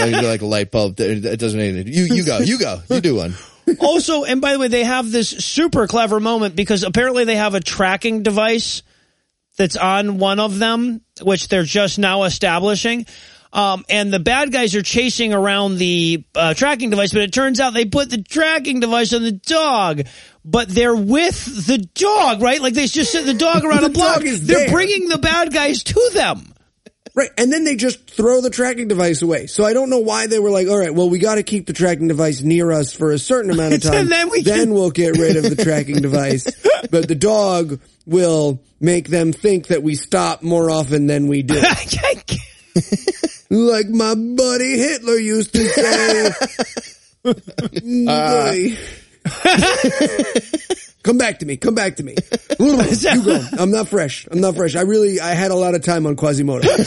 like, like a light bulb. It doesn't mean anything. You, you go, you go, you do one. also, and by the way, they have this super clever moment because apparently they have a tracking device that's on one of them, which they're just now establishing. Um, and the bad guys are chasing around the uh, tracking device, but it turns out they put the tracking device on the dog, but they're with the dog, right? Like they just sent the dog around a The block. dog is they're there. bringing the bad guys to them. Right. And then they just throw the tracking device away. So I don't know why they were like, all right, well, we got to keep the tracking device near us for a certain amount of time. And then we can- will get rid of the tracking device. But the dog will make them think that we stop more often than we do. like my buddy Hitler used to say. Buddy. Uh, Come back to me. Come back to me. you go. I'm not fresh. I'm not fresh. I really, I had a lot of time on Quasimodo.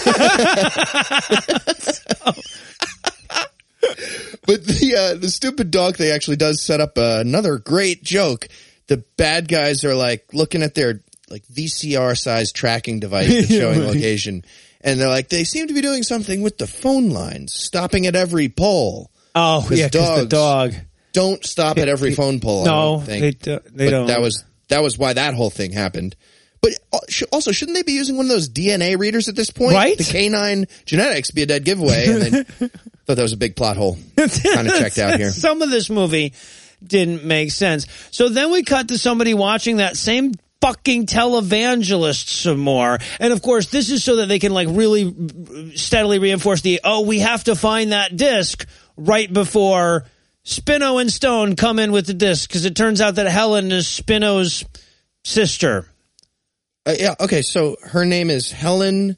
But the uh, the stupid dog thing actually does set up uh, another great joke. The bad guys are like looking at their like VCR sized tracking device that's showing location, and they're like, they seem to be doing something with the phone lines, stopping at every pole. Oh, 'Cause yeah, 'cause the dog. Don't stop at every phone pole. I No, they do- they but don't. That was that was why that whole thing happened. But uh, also, shouldn't they be using one of those DNA readers at this point? Right? The canine genetics be a dead giveaway. And then thought that was a big plot hole. kind of checked out here. Some of this movie didn't make sense. So then we cut to somebody watching that same fucking televangelist some more. And of course, this is so that they can like really steadily reinforce the, oh, we have to find that disc right before Spino and Stone come in with the disc. Cause it turns out that Helen is Spino's sister. Uh, yeah. Okay. So her name is Helen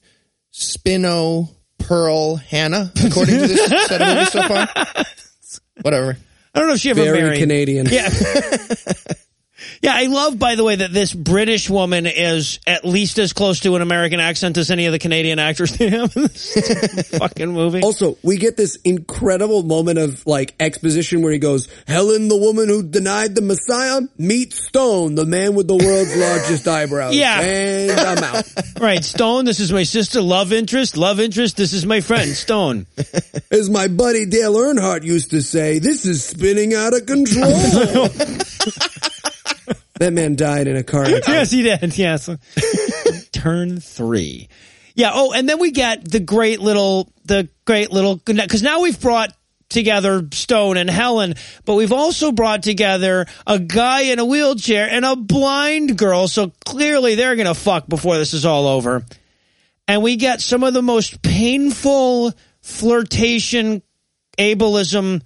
Spino Pearl Hannah, according to this set of movies so far. Whatever. I don't know if she ever Very married. Canadian. Yeah. yeah, I love, by the way, that this British woman is at least as close to an American accent as any of the Canadian actors they have in this fucking movie. Also, we get this incredible moment of like exposition where he goes, Helen, the woman who denied the Messiah, meet Stone, the man with the world's largest eyebrows. Yeah. And I'm out. Right, Stone, this is my sister, love interest, love interest, this is my friend, Stone. As my buddy Dale Earnhardt used to say, this is spinning out of control. That man died in a car yes, he did, yes. Turn three. Yeah, oh, and then we get the great little, the great little, because now we've brought together Stone and Helen, but we've also brought together a guy in a wheelchair and a blind girl, so clearly they're gonna fuck before this is all over. And we get some of the most painful flirtation ableism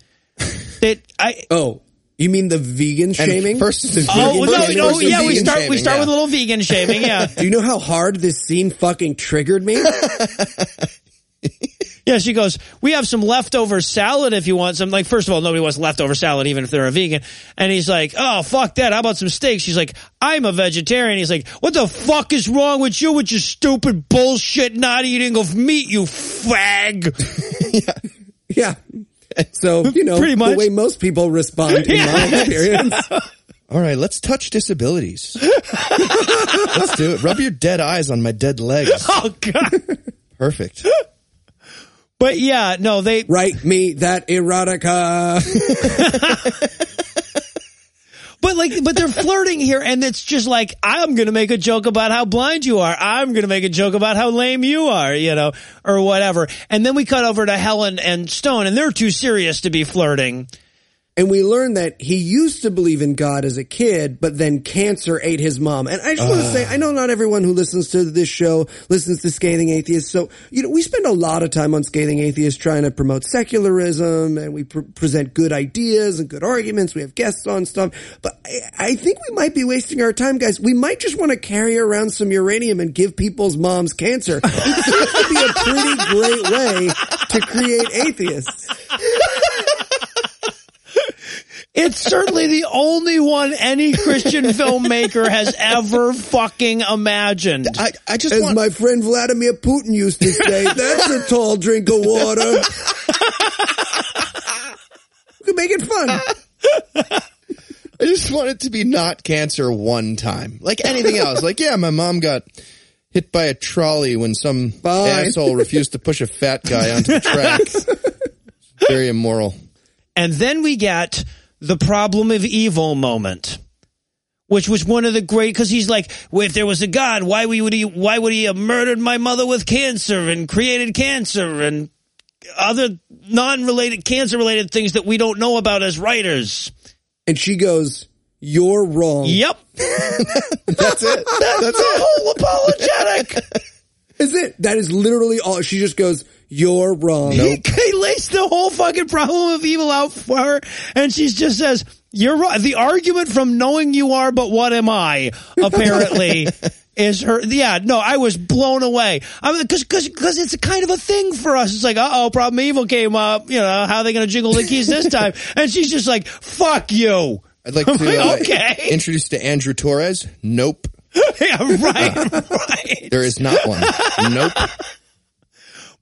that I, Oh, You mean the vegan And shaming? First, the Oh vegan no, shaming, no, first yeah, we start we start yeah. with a little vegan shaming, yeah. Do you know how hard this scene fucking triggered me? Yeah, she goes, we have some leftover salad if you want some. Like, first of all, nobody wants leftover salad, even if they're a vegan. And he's like, oh, fuck that. How about some steak? She's like, I'm a vegetarian. He's like, what the fuck is wrong with you with your stupid bullshit not eating of meat, you fag? yeah. yeah. So, you know, Pretty much. the way most people respond in my experience. All right, let's touch disabilities. let's do it. Rub your dead eyes on my dead legs. Oh, God. Perfect. But yeah, no, they, Write me that erotica. But like, but they're flirting here, and it's just like I'm gonna make a joke about how blind you are. I'm gonna make a joke about how lame you are, you know, or whatever. And then we cut over to Helen and Stone, and they're too serious to be flirting. And we learn that he used to believe in God as a kid, but then cancer ate his mom. And I just want to ah. say, I know not everyone who listens to this show listens to Scathing Atheists. So, you know, we spend a lot of time on Scathing Atheists trying to promote secularism and we pr- present good ideas and good arguments. We have guests on stuff. But I, I think we might be wasting our time, guys. We might just want to carry around some uranium and give people's moms cancer. It seems to be a pretty great way to create atheists. It's certainly the only one any Christian filmmaker has ever fucking imagined. I, I just As want my friend Vladimir Putin used to say, that's a tall drink of water. we can make it fun. I just want it to be not cancer one time. Like anything else. Like, yeah, my mom got hit by a trolley when some Fine. asshole refused to push a fat guy onto the track. Very immoral. And then we get the problem of evil moment. Which was one of the great, cause he's like, well, if there was a God, why would he, why would he have murdered my mother with cancer and created cancer and other non-related, cancer-related things that we don't know about as writers? And she goes, you're wrong. Yep. That's it. That's it. Whole apologetic. Is it? That is literally all. She just goes, you're wrong. He, he lays the whole fucking problem of evil out for her, and she just says, "You're right." The argument from knowing you are, but what am I? Apparently, is her. Yeah, no, I was blown away. I mean, because because because it's a kind of a thing for us. It's like, uh oh, problem evil came up. You know, how are they going to jingle the keys this time? And she's just like, "Fuck you." I'd like to uh, okay. introduce to Andrew Torrez. Nope. yeah, right, right. There is not one. Nope.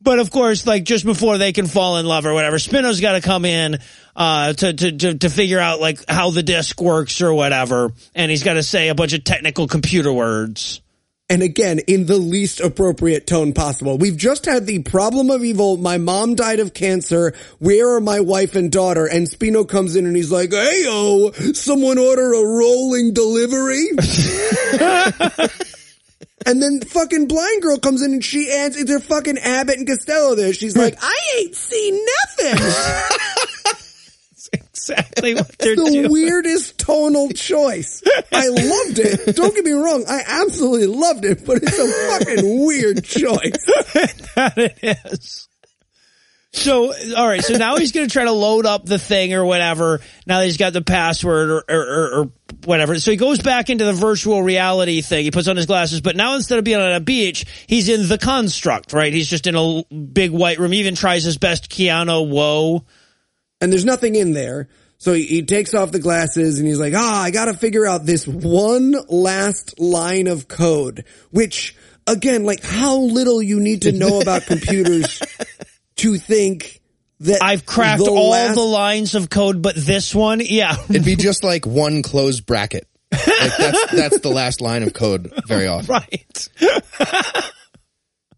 But of course, like just before they can fall in love or whatever, Spino's got to come in uh, to, to to to figure out like how the disc works or whatever, and he's got to say a bunch of technical computer words. And again, in the least appropriate tone possible. We've just had the problem of evil. My mom died of cancer. Where are my wife and daughter? And Spino comes in and he's like, Hey, oh, someone order a rolling delivery. and then fucking blind girl comes in and she adds, they're fucking Abbott and Costello there. She's like, I ain't seen nothing. Exactly what they're the doing. weirdest tonal choice. I loved it. Don't get me wrong. I absolutely loved it, but it's a fucking weird choice. that it is. So, all right. So now he's going to try to load up the thing or whatever. Now that he's got the password or, or, or, or whatever. So he goes back into the virtual reality thing. He puts on his glasses, but now instead of being on a beach, he's in the construct, right? He's just in a big white room. He even tries his best Keanu Whoa. and there's nothing in there. So he, he takes off the glasses and he's like, ah, I gotta figure out this one last line of code, which again, like how little you need to know about computers to think that I've cracked the all last- the lines of code, but this one, yeah. It'd be just like one closed bracket. Like that's that's the last line of code very often. right.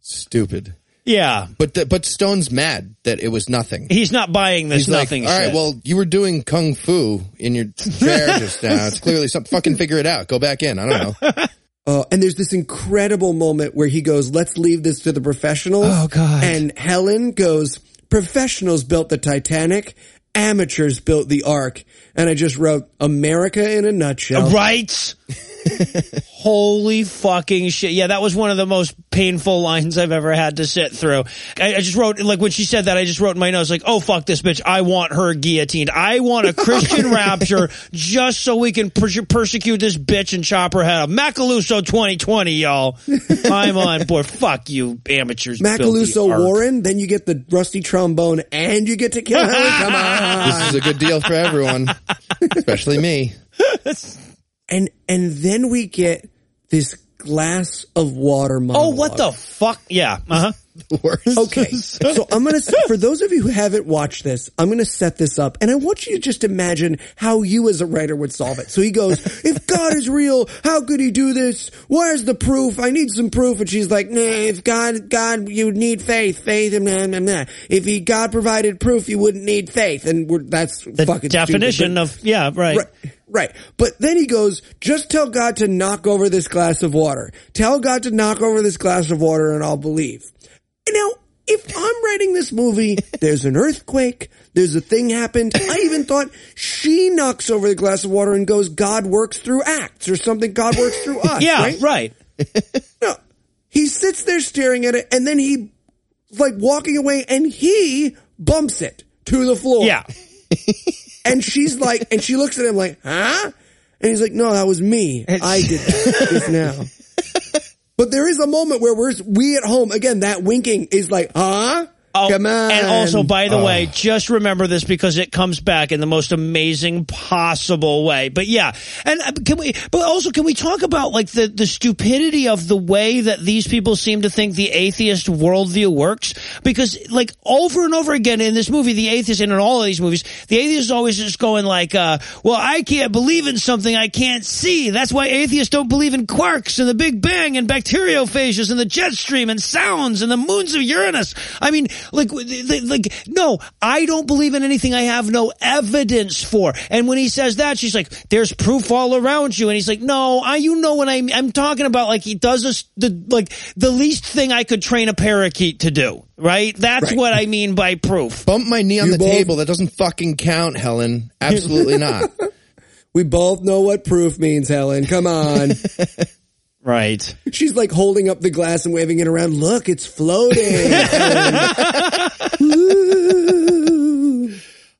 Stupid. Yeah. But the, but Stone's mad that it was nothing. He's not buying this He's like, nothing all right, shit. well, you were doing kung fu in your chair just now. It's clearly something. Fucking figure it out. Go back in. I don't know. Uh, and there's this incredible moment where he goes, let's leave this to the professionals. Oh, God. And Helen goes, professionals built the Titanic amateurs built the ark. And I just wrote America in a nutshell. Right? Holy fucking shit. Yeah, that was one of the most painful lines I've ever had to sit through. I, I, just wrote, like when she said that, I just wrote in my notes, like, oh fuck this bitch. I want her guillotined. I want a Christian rapture just so we can per- persecute this bitch and chop her head off. Macalousso 2020, y'all. I'm on board. Fuck you, amateurs. Macalousso Warren, then you get the rusty trombone and you get to kill her. Come on. This is a good deal for everyone, especially me. and and then we get this glass of water monologue. Oh, what the fuck? Yeah. Uh-huh. Uh huh. Okay, so I'm gonna for those of you who haven't watched this, I'm gonna set this up, and I want you to just imagine how you as a writer would solve it. So he goes, "If God is real, how could he do this? Where's the proof? I need some proof." And she's like, "Nah, if God, God, you need faith, faith, and nah, nah, nah. If he God provided proof, you wouldn't need faith." And we're, that's the fucking definition stupid, of yeah, right. right. Right. But then he goes, just tell God to knock over this glass of water. Tell God to knock over this glass of water and I'll believe. Now, if I'm writing this movie, there's an earthquake, there's a thing happened. I even thought she knocks over the glass of water and goes, God works through acts or something. God works through us. yeah, right. right. no, he sits there staring at it and then he like walking away and he bumps it to the floor. Yeah. and she's like, and she looks at him like, huh? And he's like, no, that was me. I did that just now. But there is a moment where we're, we at home, again, that winking is like, huh? Oh, Come on. And also, by the oh. way, just remember this because it comes back in the most amazing possible way. But yeah, and uh, can we? But also, can we talk about like the the stupidity of the way that these people seem to think the atheist worldview works? Because like over and over again in this movie, the atheist and in all of these movies, the atheist is always just going like, uh, "Well, I can't believe in something I can't see. That's why atheists don't believe in quarks and the Big Bang and bacteriophages and the jet stream and sounds and the moons of Uranus." I mean like, like, no, I don't believe in anything I have no evidence for. And when he says that, she's like, there's proof all around you. And he's like, no, I, you know what I'm, I'm talking about. Like he does this, the, like the least thing I could train a parakeet to do. Right? That's right. what I mean by proof. Bump my knee on you the both- table. That doesn't fucking count, Helen. Absolutely not. we both know what proof means, Helen. Come on. Right. She's like holding up the glass and waving it around. Look, it's floating.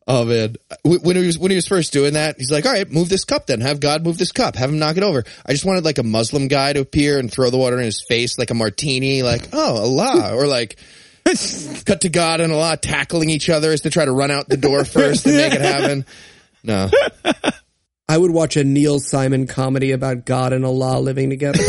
oh man, when he was when he was first doing that, he's like, "All right, move this cup. Then have God move this cup. Have him knock it over." I just wanted like a Muslim guy to appear and throw the water in his face like a martini, like "Oh Allah," or like. cut to God and Allah tackling each other as to try to run out the door first and make it happen. No. I would watch a Neil Simon comedy about God and Allah living together.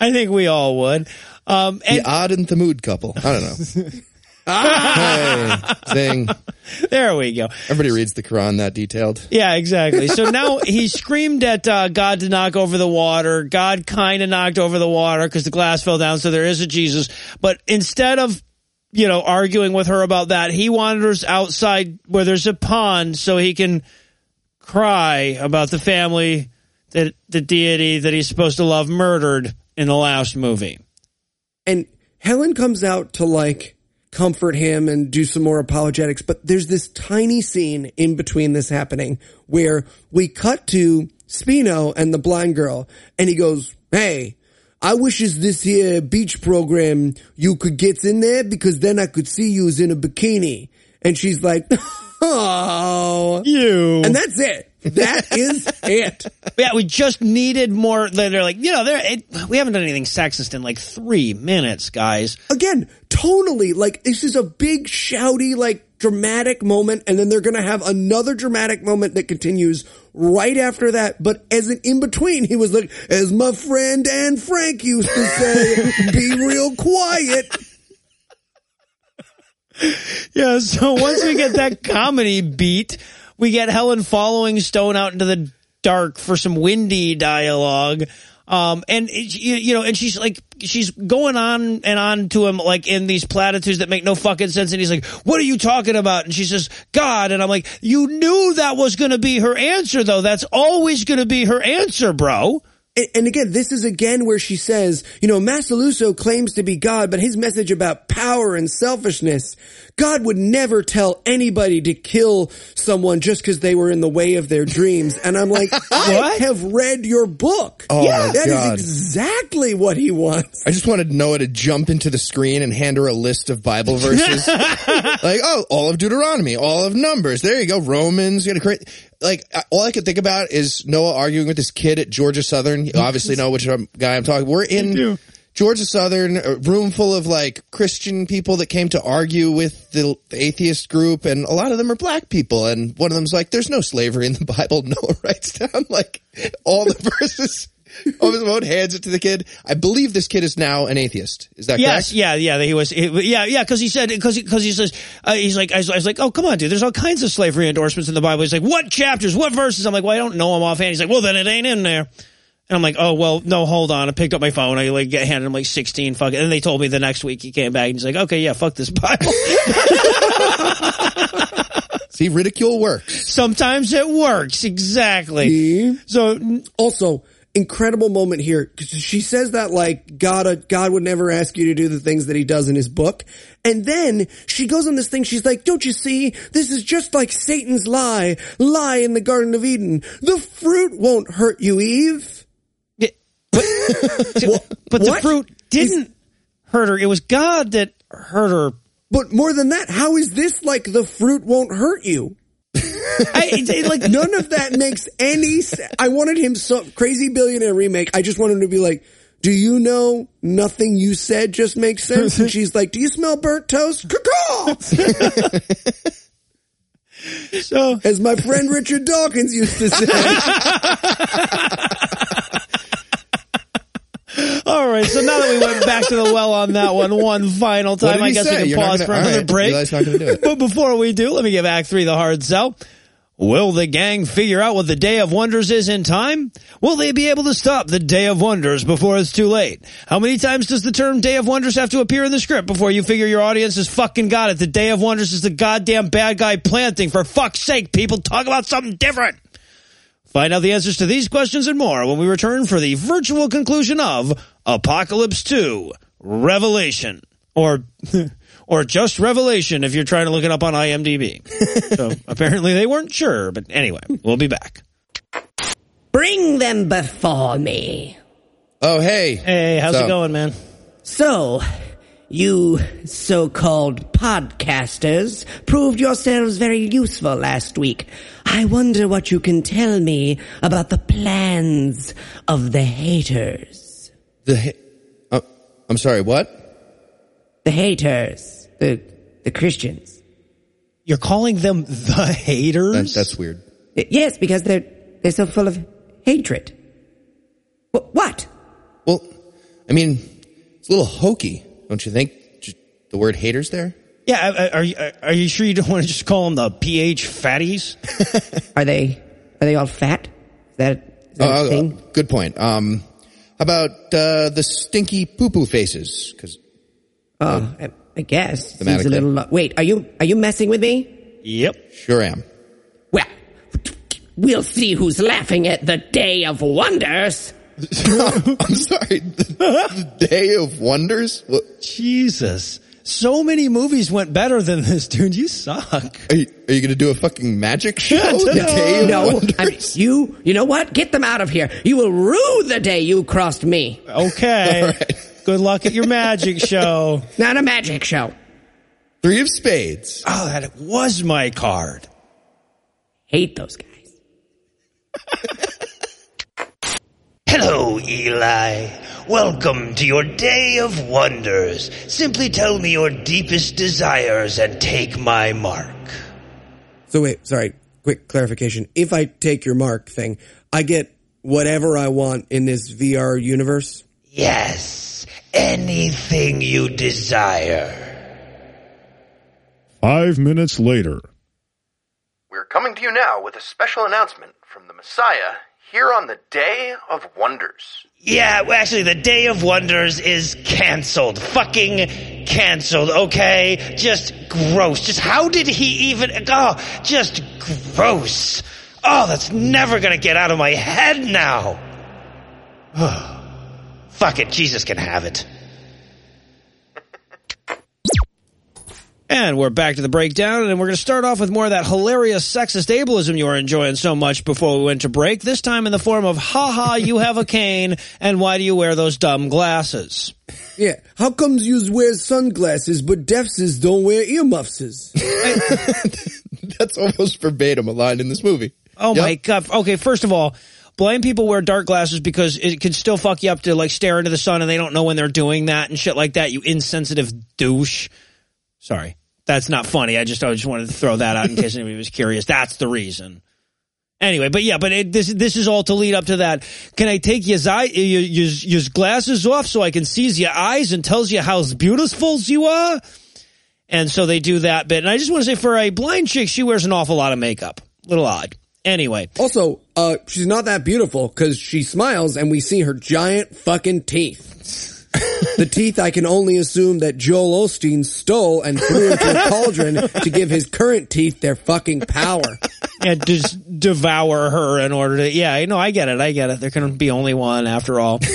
I think we all would. Um, and- the odd and the mood couple. I don't know. ah! Hey, zing. There we go. Everybody reads the Quran that detailed. Yeah, exactly. So now he screamed at uh, God to knock over the water. God kind of knocked over the water because the glass fell down. So there is a Jesus. But instead of you know, arguing with her about that. He wanders outside where there's a pond so he can cry about the family that the deity that he's supposed to love murdered in the last movie. And Helen comes out to like comfort him and do some more apologetics, but there's this tiny scene in between this happening where we cut to Spino and the blind girl and he goes, Hey, I wishes this here beach program you could get in there because then I could see you in a bikini. And she's like, oh, you. And that's it. That is it. Yeah, we just needed more. They're like, you know, it, we haven't done anything sexist in like three minutes, guys. Again, tonally, like this is a big shouty, like dramatic moment, and then they're going to have another dramatic moment that continues right after that. But as an in between, he was like, as my friend and Frank used to say, be real quiet. Yeah, so once we get that comedy beat, we get Helen following Stone out into the dark for some windy dialogue. Um, and you, know, and she's like, she's going on and on to him like in these platitudes that make no fucking sense. And he's like, what are you talking about? And she says, God. And I'm like, you knew that was going to be her answer though. That's always going to be her answer, bro. And, and again, this is again where she says, you know, Macalousso claims to be God, but his message about power and selfishness, God would never tell anybody to kill someone just because they were in the way of their dreams. And I'm like, I have read your book. Oh, yeah, that is God. exactly what he wants. I just wanted Noah to jump into the screen and hand her a list of Bible verses. like, oh, all of Deuteronomy, all of Numbers. There you go. Romans. You gotta create. Like, all I could think about is Noah arguing with this kid at Georgia Southern. You obviously know which um, guy I'm talking. We're in Georgia Southern, a room full of like Christian people that came to argue with the, the atheist group, and a lot of them are black people. And one of them's like, "There's no slavery in the Bible." Noah writes down like all the verses of his own, hands it to the kid. I believe this kid is now an atheist. Is that Yes, correct? yeah, yeah. Yeah. He was, he, yeah, yeah. Because he said, because because he says, uh, he's like, I was, I was like, oh, come on, dude. There's all kinds of slavery endorsements in the Bible. He's like, what chapters, what verses? I'm like, well, I don't know them offhand. He's like, well, then it ain't in there. And I'm like, oh well, no, hold on. I picked up my phone. I like get handed him like 16 fucking. And they told me the next week he came back and he's like, okay, yeah, fuck this Bible. See, ridicule works. Sometimes it works exactly. So Also, incredible moment here. 'cause She says that like God, uh, God would never ask you to do the things that he does in his book. And then she goes on this thing. She's like, don't you see? This is just like Satan's lie, lie in the Garden of Eden. The fruit won't hurt you, Eve. Yeah, but, but the fruit didn't hurt her. It was God that hurt her. But more than that, how is this like the fruit won't hurt you? I, like None of that makes any sense. I wanted him so crazy billionaire remake. I just wanted him to be like, do you know nothing you said just makes sense? And she's like, do you smell burnt toast? So. As my friend Richard Dawkins used to say. All right, so now that we went back to the well on that one one final time, I guess say? we can You're pause gonna- for another right. break. Not do it. but before we do, let me give Act Three the hard sell. Will the gang figure out what the Day of Wonders is in time? Will they be able to stop the Day of Wonders before it's too late? How many times does the term Day of Wonders have to appear in the script before you figure your audience has fucking got it? The Day of Wonders is the goddamn bad guy planting. For fuck's sake, people talk about something different. Find out the answers to these questions and more when we return for the virtual conclusion of Apocalypse 2 Revelation. Or, or just Revelation if you're trying to look it up on IMDb. so apparently they weren't sure, but anyway, we'll be back. Bring them before me. Oh, hey. Hey, how's So- it going, man? So, you so-called podcasters proved yourselves very useful last week. I wonder what you can tell me about the plans of the haters. The, ha- uh, I'm sorry, what? The haters. The, the Christians. You're calling them the haters? That, that's weird. Yes, because they're, they're so full of hatred. Wh- What? Well, I mean, it's a little hokey, don't you think? The word haters there? yeah, uh, are you, are you sure you don't want to just call them the PH fatties? Are they, are they all fat? Is that, is that Uh, a thing? good point. Um, how about uh, the stinky poo-poo faces? Because Oh, I, I guess. Seems a little. lo- Wait, are you are you messing with me? Yep. sure am. Well, we'll see who's laughing at the Day of Wonders. I'm sorry. The, the Day of Wonders? What, Jesus. So many movies went better than this, dude. You suck. are you, are you going to do a fucking magic show? the No. Day of No, Wonders? I mean, you. You know what? Get them out of here. You will rue the day you crossed me. Okay. All right. Good luck at your magic show. Not a magic show. Three of spades. Oh, that was my card. Hate those guys. Hello, Eli. Welcome to your day of wonders. Simply tell me your deepest desires and take my mark. So wait, sorry, quick clarification. If I take your mark thing, I get whatever I want in this VR universe? Yes, anything you desire. Five minutes later. We're coming to you now with a special announcement from the Messiah here on the Day of Wonders. Yeah, actually, the Day of Wonders is canceled. Fucking canceled, okay? Just gross. Just how did he even, oh, just gross. Oh, that's never gonna get out of my head now. Fuck it, Jesus can have it. And we're back to the breakdown, and we're going to start off with more of that hilarious sexist ableism you were enjoying so much before we went to break. This time in the form of "Ha ha, you have a cane, and why do you wear those dumb glasses?" Yeah. How comes yous wear sunglasses but deafses don't wear earmuffses? That's almost verbatim a line in this movie. Oh Yep. my god! Okay, first of all, blind people wear dark glasses because it can still fuck you up to like stare into the sun, and they don't know when they're doing that and shit like that. You insensitive douche. Sorry, that's not funny. I just I just wanted to throw that out in case anybody was curious. That's the reason. Anyway, but yeah, but it, this this is all to lead up to that. Can I take your your, your, glasses off so I can see your eyes and tells you how beautiful you are? And so they do that bit. And I just want to say, for a blind chick, she wears an awful lot of makeup. Little odd. Anyway, Also, uh, she's not that beautiful because she smiles and we see her giant fucking teeth. The teeth I can only assume that Joel Osteen stole and threw into a cauldron to give his current teeth their fucking power. and just devour her in order to. Yeah, I know. I get it. I get it. There can be only one after all.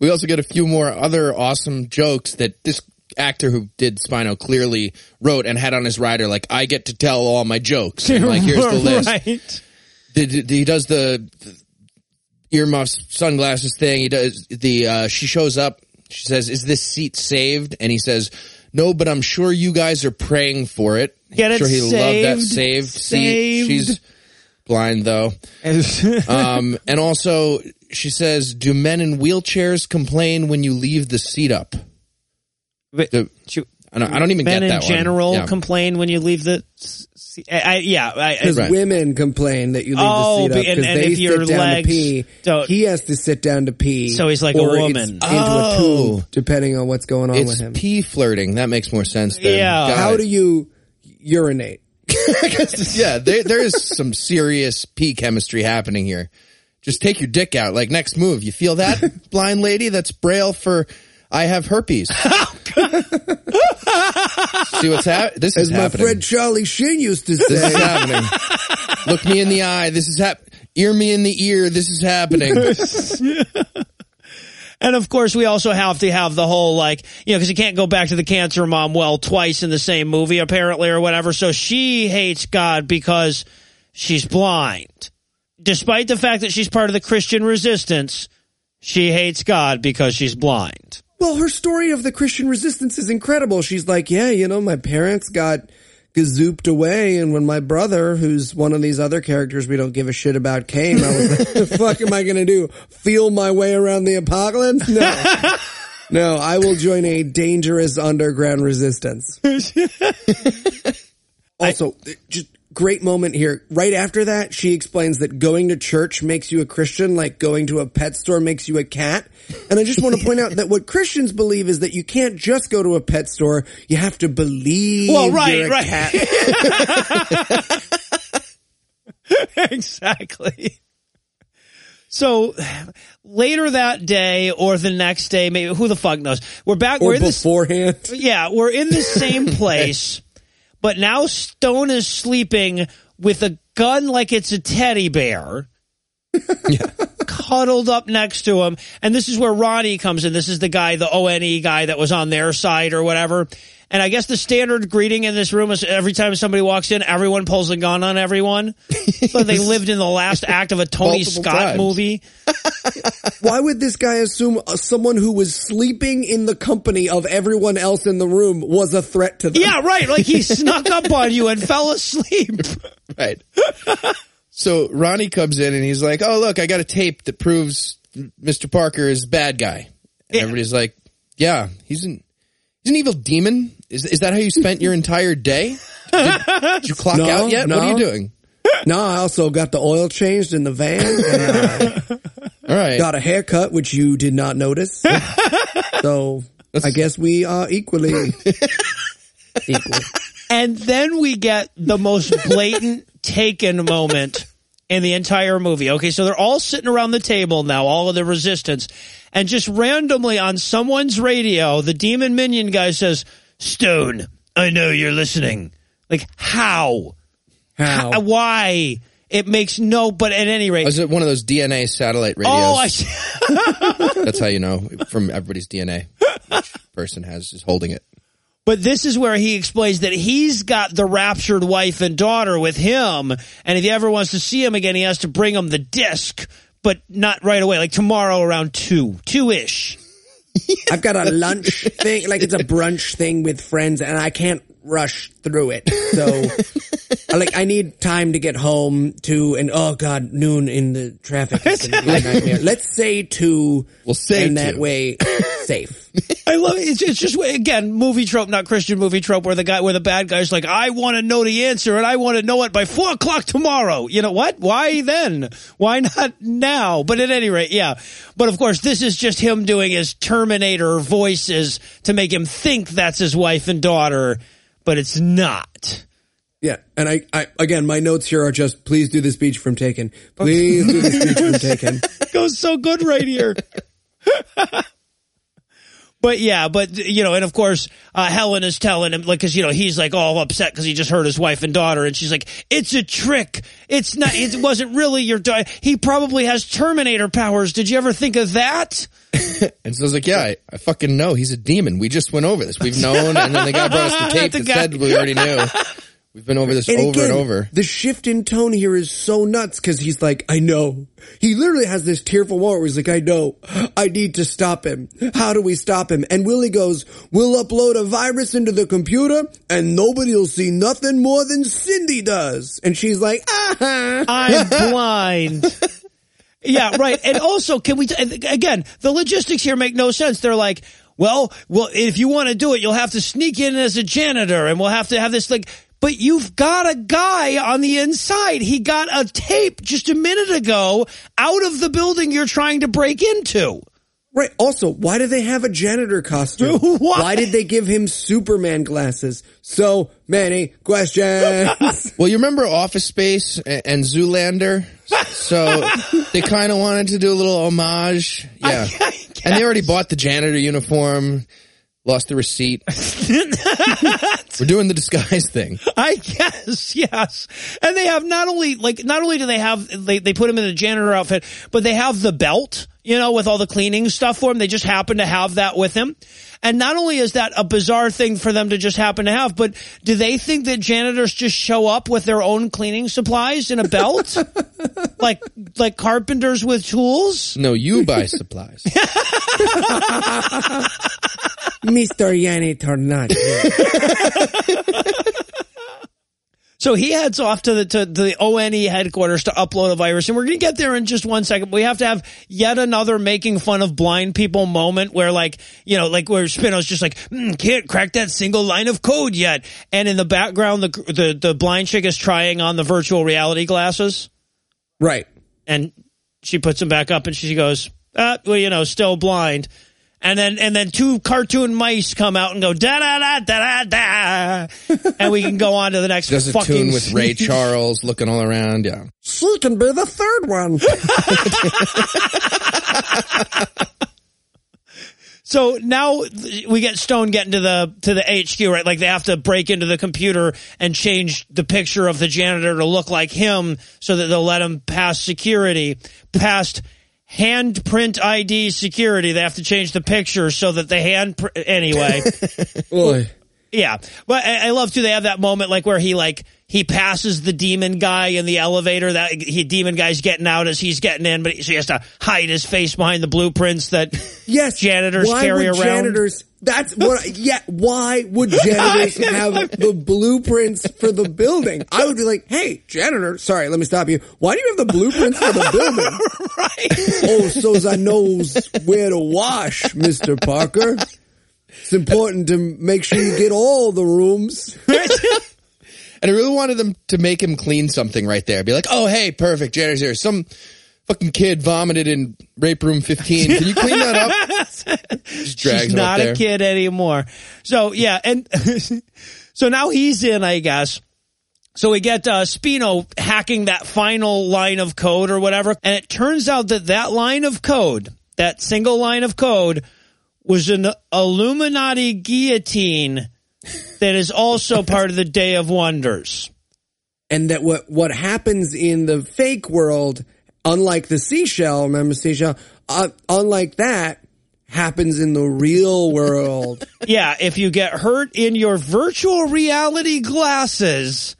We also get a few more other awesome jokes that this actor who did Spino clearly wrote and had on his rider, like, I get to tell all my jokes. And like, here's the list. Right. The- the- he does the, the earmuffs, sunglasses thing. He does the, uh, she shows up. She says, is this seat saved? And he says, no, but I'm sure you guys are praying for it. Get it sure he loved that saved? saved, seat. She's blind though. Um, and also she says, do men in wheelchairs complain when you leave the seat up? But The- you- I don't, I don't even men get in that one. general Yeah. complain when you leave the. S- s- I, I- yeah, I, I, Because Right. women complain that you leave Oh, the seat up because they if your sit down legs to pee. don't- He has to sit down to pee. So he's like a or it's woman. into Oh. a tube, oh. depending on what's going on with It's him. pee flirting. That makes more sense. Then. Yeah. Got How it. do you urinate? yeah, there, there is some serious pee chemistry happening here. Just take your dick out. Like next move, you feel that blind lady? That's braille for I have herpes. See what's happening? This As is my happening. friend Charlie Sheen used to this is say. happening. Look me in the eye. This is hap. Ear me in the ear. This is happening. And of course, we also have to have the whole like, you know, because you can't go back to the cancer mom well twice in the same movie, apparently, or whatever. So she hates God because she's blind. Despite the fact that she's part of the Christian resistance, she hates God because she's blind. Well, her story of the Christian resistance is incredible. She's like, yeah, you know, my parents got gazooped away, and when my brother, who's one of these other characters we don't give a shit about, came, I was like, the fuck am I gonna do? Feel my way around the apocalypse? No. No, I will join a dangerous underground resistance. also, just great moment here. Right after that, she explains that going to church makes you a Christian, like going to a pet store makes you a cat. And I just want to point out that what Christians believe is that you can't just go to a pet store, you have to believe Well, right, you're a right. cat. exactly. So later that day or the next day, maybe who the fuck knows? We're back. Or we're in this. beforehand. Yeah, we're in the same place, but now Stone is sleeping with a gun like it's a teddy bear. Cuddled up next to him. And this is where Ronnie comes in. This is the guy, the ONE guy that was on their side or whatever. And I guess the standard greeting in this room is every time somebody walks in, everyone pulls a gun on everyone. so they lived in the last act of a Tony Multiple Scott times. movie. Why would this guy assume uh, someone who was sleeping in the company of everyone else in the room was a threat to them? Yeah, right. Like he snuck up on you and fell asleep. right. So Ronnie comes in and he's like, "Oh, look, I got a tape that proves Mr. Parker is a bad guy." And Yeah. everybody's like, "Yeah, he's an he's an evil demon. Is is that how you spent your entire day? Did, did you clock No, out yet? What are you doing?" No, I also got the oil changed in the van. And, uh, All right. got a haircut, which you did not notice. so I guess we are equally equal. And then we get the most blatant taken moment in the entire movie. Okay, so they're all sitting around the table now, all of the resistance, and just randomly on someone's radio, the demon minion guy says, Stone, I know you're listening. Like, how? How? H- Why? It makes no, but at any rate, oh, Is it one of those DNA satellite radios? oh, I. That's how you know from everybody's DNA which person has is holding it. But this is where he explains that he's got the raptured wife and daughter with him, and if he ever wants to see him again, he has to bring him the disc, but not right away, like tomorrow around two, two ish. I've got a lunch thing, like it's a brunch thing with friends, and I can't rush through it. So, I like, I need time to get home to, and oh god, noon in the traffic is gonna be a nightmare. Let's say two, We'll say and that way, safe. I love it. It's, it's just again movie trope, not Christian movie trope, where the guy, where the bad guy's like, I want to know the answer, and I want to know it by four o'clock tomorrow. You know what? Why then? Why not now? But at any rate, yeah. But of course, this is just him doing his Terminator voices to make him think that's his wife and daughter, but it's not. Yeah, and I, I, again, my notes here are just, please do the speech from Taken. Please do the speech from Taken. goes so good right here. But yeah, but you know, and of course, uh, Helen is telling him like, cause you know, he's like all upset because he just heard his wife and daughter, and she's like, "It's a trick. It's not. It wasn't really your daughter. He probably has Terminator powers. Did you ever think of that?" And so I was like, yeah, I, I fucking know. He's a demon. We just went over this. We've known. And then the guy brought us the tape The that guy- said we already knew. We've been over this And over again, and over. The shift in tone here is so nuts because he's like, I know. He literally has this tearful moment where he's like, I know. I need to stop him. How do we stop him? And Willie goes, we'll upload a virus into the computer and nobody will see nothing more than Cindy does. And she's like, ah. I'm blind. Yeah, right. And also, can we, t- again, the logistics here make no sense. They're like, well, well, if you want to do it, you'll have to sneak in as a janitor and we'll have to have this like, but you've got a guy on the inside. He got a tape just a minute ago out of the building you're trying to break into. Right. Also, why do they have a janitor costume? Why? Why did they give him Superman glasses? So many questions. Well, you remember Office Space and, and Zoolander? So they kind of wanted to do a little homage. Yeah. and they already bought the janitor uniform, lost the receipt. We're doing the disguise thing. I guess, yes. And they have not only like not only do they have they they put him in a janitor outfit, but they have the belt, you know, with all the cleaning stuff for him. They just happen to have that with him. And not only is that a bizarre thing for them to just happen to have, but do they think that janitors just show up with their own cleaning supplies in a belt? like like carpenters with tools? No, you buy supplies. Mr. Janitor not here. So he heads off to the to the ONE headquarters to upload a virus, and we're going to get there in just one second. We have to have yet another making fun of blind people moment where, like, you know, like where Spino's just like mm, can't crack that single line of code yet, and in the background, the the the blind chick is trying on the virtual reality glasses, Right. and she puts them back up, and she goes, ah, well, you know, still blind. And then, and then two cartoon mice come out and go da da da da da da, and we can go on to the next Does a fucking tune with Ray Charles looking all around. Yeah. She can be the third one. So now we get Stone getting to the to the HQ, right? Like they have to break into the computer and change the picture of the janitor to look like him, so that they'll let him pass security, past handprint ID security. They have to change the picture so that the hand pr- anyway. Boy. Yeah, but I, I love too. They have that moment like where he like he passes the demon guy in the elevator. That he demon guy's getting out as he's getting in, but he, so he has to hide his face behind the blueprints that Yes. janitors why carry would around. Janitors. That's what. Yeah. Why would janitors have the blueprints for the building? I would be like, hey, janitor. Sorry, let me stop you. Why do you have the blueprints for the building? right? Oh, so's I knows where to wash, Mister Parker. It's important to make sure you get all the rooms. And I really wanted them to make him clean something right there. Be like, oh, hey, perfect. Janitor's here. Some fucking kid vomited in rape room 15. Can you clean that up? Just drags She's him up not there. a kid anymore. So yeah, and so now he's in, I guess. So we get uh, Spino hacking that final line of code or whatever, and it turns out that that line of code, that single line of code, was an Illuminati guillotine that is also part of the Day of Wonders. and that what what happens in the fake world, unlike the seashell, remember seashell, uh, unlike that, happens in the real world. Yeah, if you get hurt in your virtual reality glasses,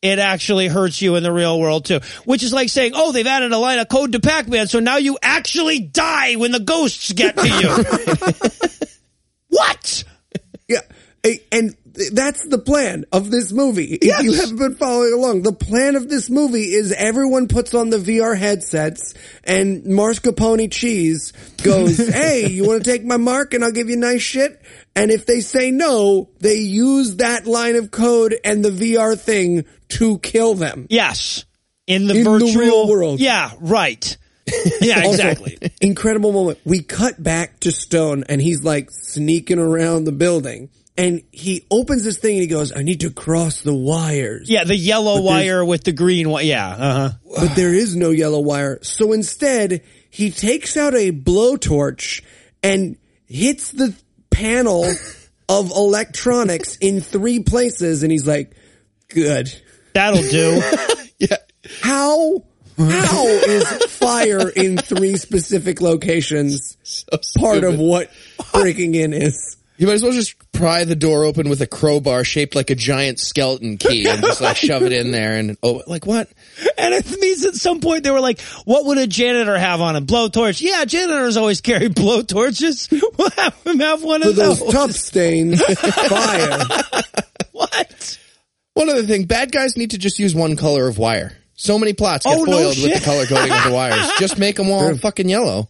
it actually hurts you in the real world too. Which is like saying, oh, they've added a line of code to Pac-Man, so now you actually die when the ghosts get to you. what? Yeah. And that's the plan of this movie. If you haven't been following along, the plan of this movie is everyone puts on the VR headsets and mascarpone cheese goes, Hey, you want to take my mark and I'll give you nice shit? And if they say no, they use that line of code and the VR thing to kill them. Yes. In the In the virtual real world. Yeah, right. Yeah, Also, exactly. incredible moment. We cut back to Stone and he's like sneaking around the building and he opens this thing and he goes, I need to cross the wires. Yeah, the yellow wire with the green one. Yeah, uh-huh. But there is no yellow wire. So instead, he takes out a blowtorch and hits the panel of electronics in three places and he's like, good. That'll do. Yeah. How, how is fire in three specific locations part of what breaking in is? You might as well just pry the door open with a crowbar shaped like a giant skeleton key and just like shove it in there and oh, like what? And it means at some point they were like, what would a janitor have on a blowtorch? Yeah, janitors always carry blowtorches. We'll have him have one For of those those. tough stains, fire. What? One other thing, bad guys need to just use one color of wire. So many plots get Oh, no foiled with the color coding of the wires. Just make them all fucking yellow.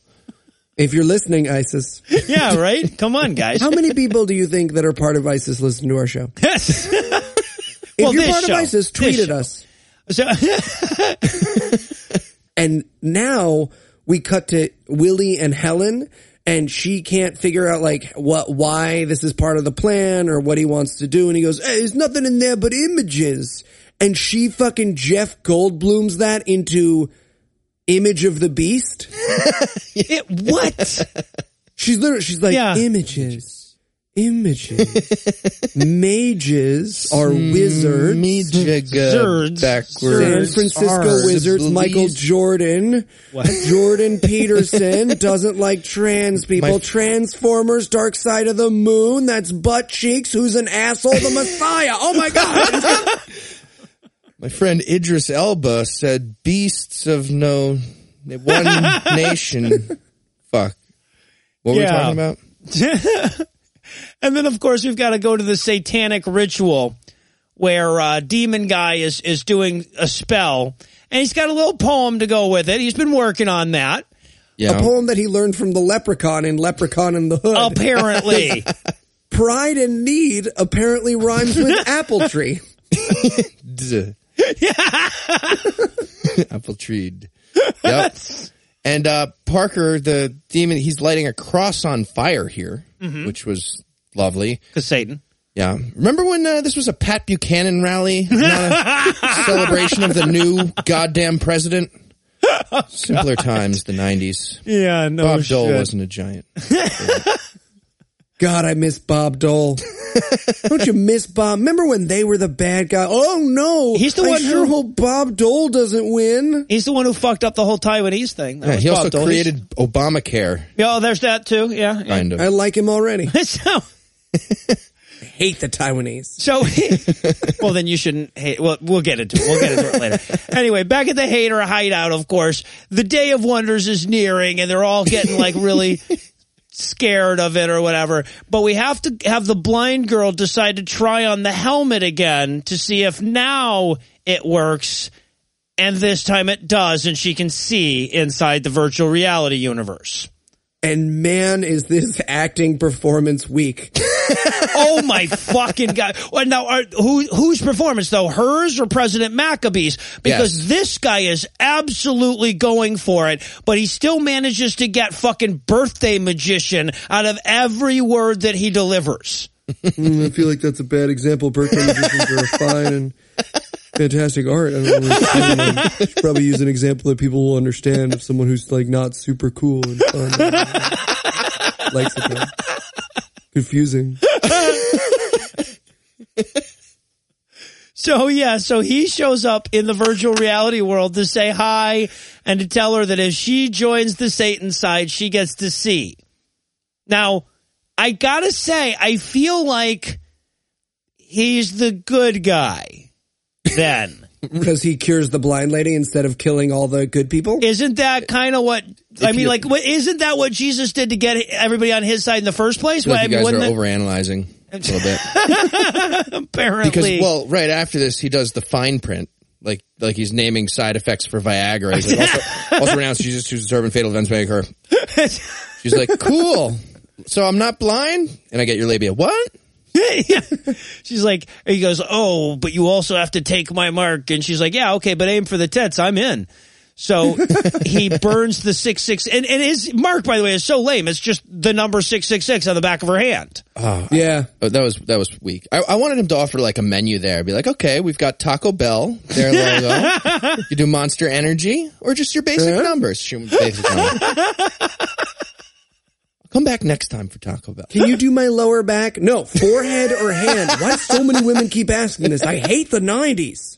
If you're listening, ISIS, Yeah, right? Come on, guys. how many people do you think that are part of ISIS listen to our show? Yes. If Well, you're part show. of ISIS, tweet at us. So, And now we cut to Willie and Helen and she can't figure out like what, why this is part of the plan or what he wants to do. And he goes, hey, there's nothing in there but images. And she fucking Jeff Goldblums that into image of the beast. it, what? She's literally, she's like, Yeah. images, images. Mages are mm, wizards. Wizards. Backwards. San backwards. Francisco Are Wizards, the Michael least- Jordan. Jordan Peterson doesn't like trans people. My- Transformers, Dark Side of the Moon. That's Butt Cheeks, who's an asshole, the Messiah. Oh my God. My friend Idris Elba said beasts of no one nation. Fuck. What were Yeah. we talking about? And then of course we've got to go to the satanic ritual where uh, demon guy is is doing a spell and he's got a little poem to go with it he's been working on that Yeah. A poem that he learned from the leprechaun in Leprechaun in the Hood. apparently Pride and need apparently rhymes with apple tree. Duh. Apple tree. Yep. And uh, Parker, the demon, he's lighting a cross on fire here, which was lovely. because satan Yeah. Remember when uh, this was a Pat Buchanan rally, not a celebration of the new goddamn president? Simpler times, the 90s. yeah no Bob Dole wasn't a giant. God, I miss Bob Dole. Don't you miss Bob? Remember when they were the bad guy? Oh no. He's the I one sure who- hope Bob Dole doesn't win. he's the one who fucked up the whole taiwanese thing That Yeah, he Bob also Dole. created Obamacare, yeah oh, there's that too yeah, yeah. kind of. I like him already. so Hate the Taiwanese. So, well, then you shouldn't hate. Well, we'll get into it. We'll get into it later. Anyway, back at the hater hideout, of course, the Day of Wonders is nearing, and they're all getting like really scared of it or whatever. But we have to have the blind girl decide to try on the helmet again to see if now it works. And this time it does, and she can see inside the virtual reality universe. And man, is this acting performance weak. oh my fucking god! Well, now, are, who whose performance though? Hers or President Maccabee's? Because Yes. this guy is absolutely going for it, but he still manages to get fucking birthday magician out of every word that he delivers. Mm, I feel like that's a bad example. Birthday magicians are fine and fantastic art. I don't know. I should probably use an example that people will understand of someone who's like not super cool and fun. Likes it though. Confusing. So yeah, so he shows up in the virtual reality world to say hi and to tell her that if she joins the Satan side, she gets to see. Now, I gotta say, I feel like he's the good guy. Then Because he cures the blind lady instead of killing all the good people. isn't that kind of what I mean? you- Like, what, isn't that what Jesus did to get everybody on his side in the first place? I feel like Well, you guys are wouldn't it- overanalyzing a little bit. apparently, Because well, right after this, he does the fine print, like like he's naming side effects for Viagra. He's like, also, also renounce Jesus who's determine fatal events may occur. She's like, cool. So I'm not blind, and I get your labia. What? Yeah. She's like, he goes, oh, but you also have to take my mark. And she's like, yeah, okay, but aim for the tits. I'm in. So he burns the six six, and and his mark, by the way, is so lame. It's just the number six six six on the back of her hand. Oh, yeah. Oh, that was that was weak. I, I wanted him to offer like a menu there. Be like, okay, we've got Taco Bell, their logo. you do Monster Energy or just your basic numbers. She went basic numbers. Come back next time for Taco Bell. Can you do my lower back? No, forehead or hand. Why so many women keep asking this? I hate the 90s.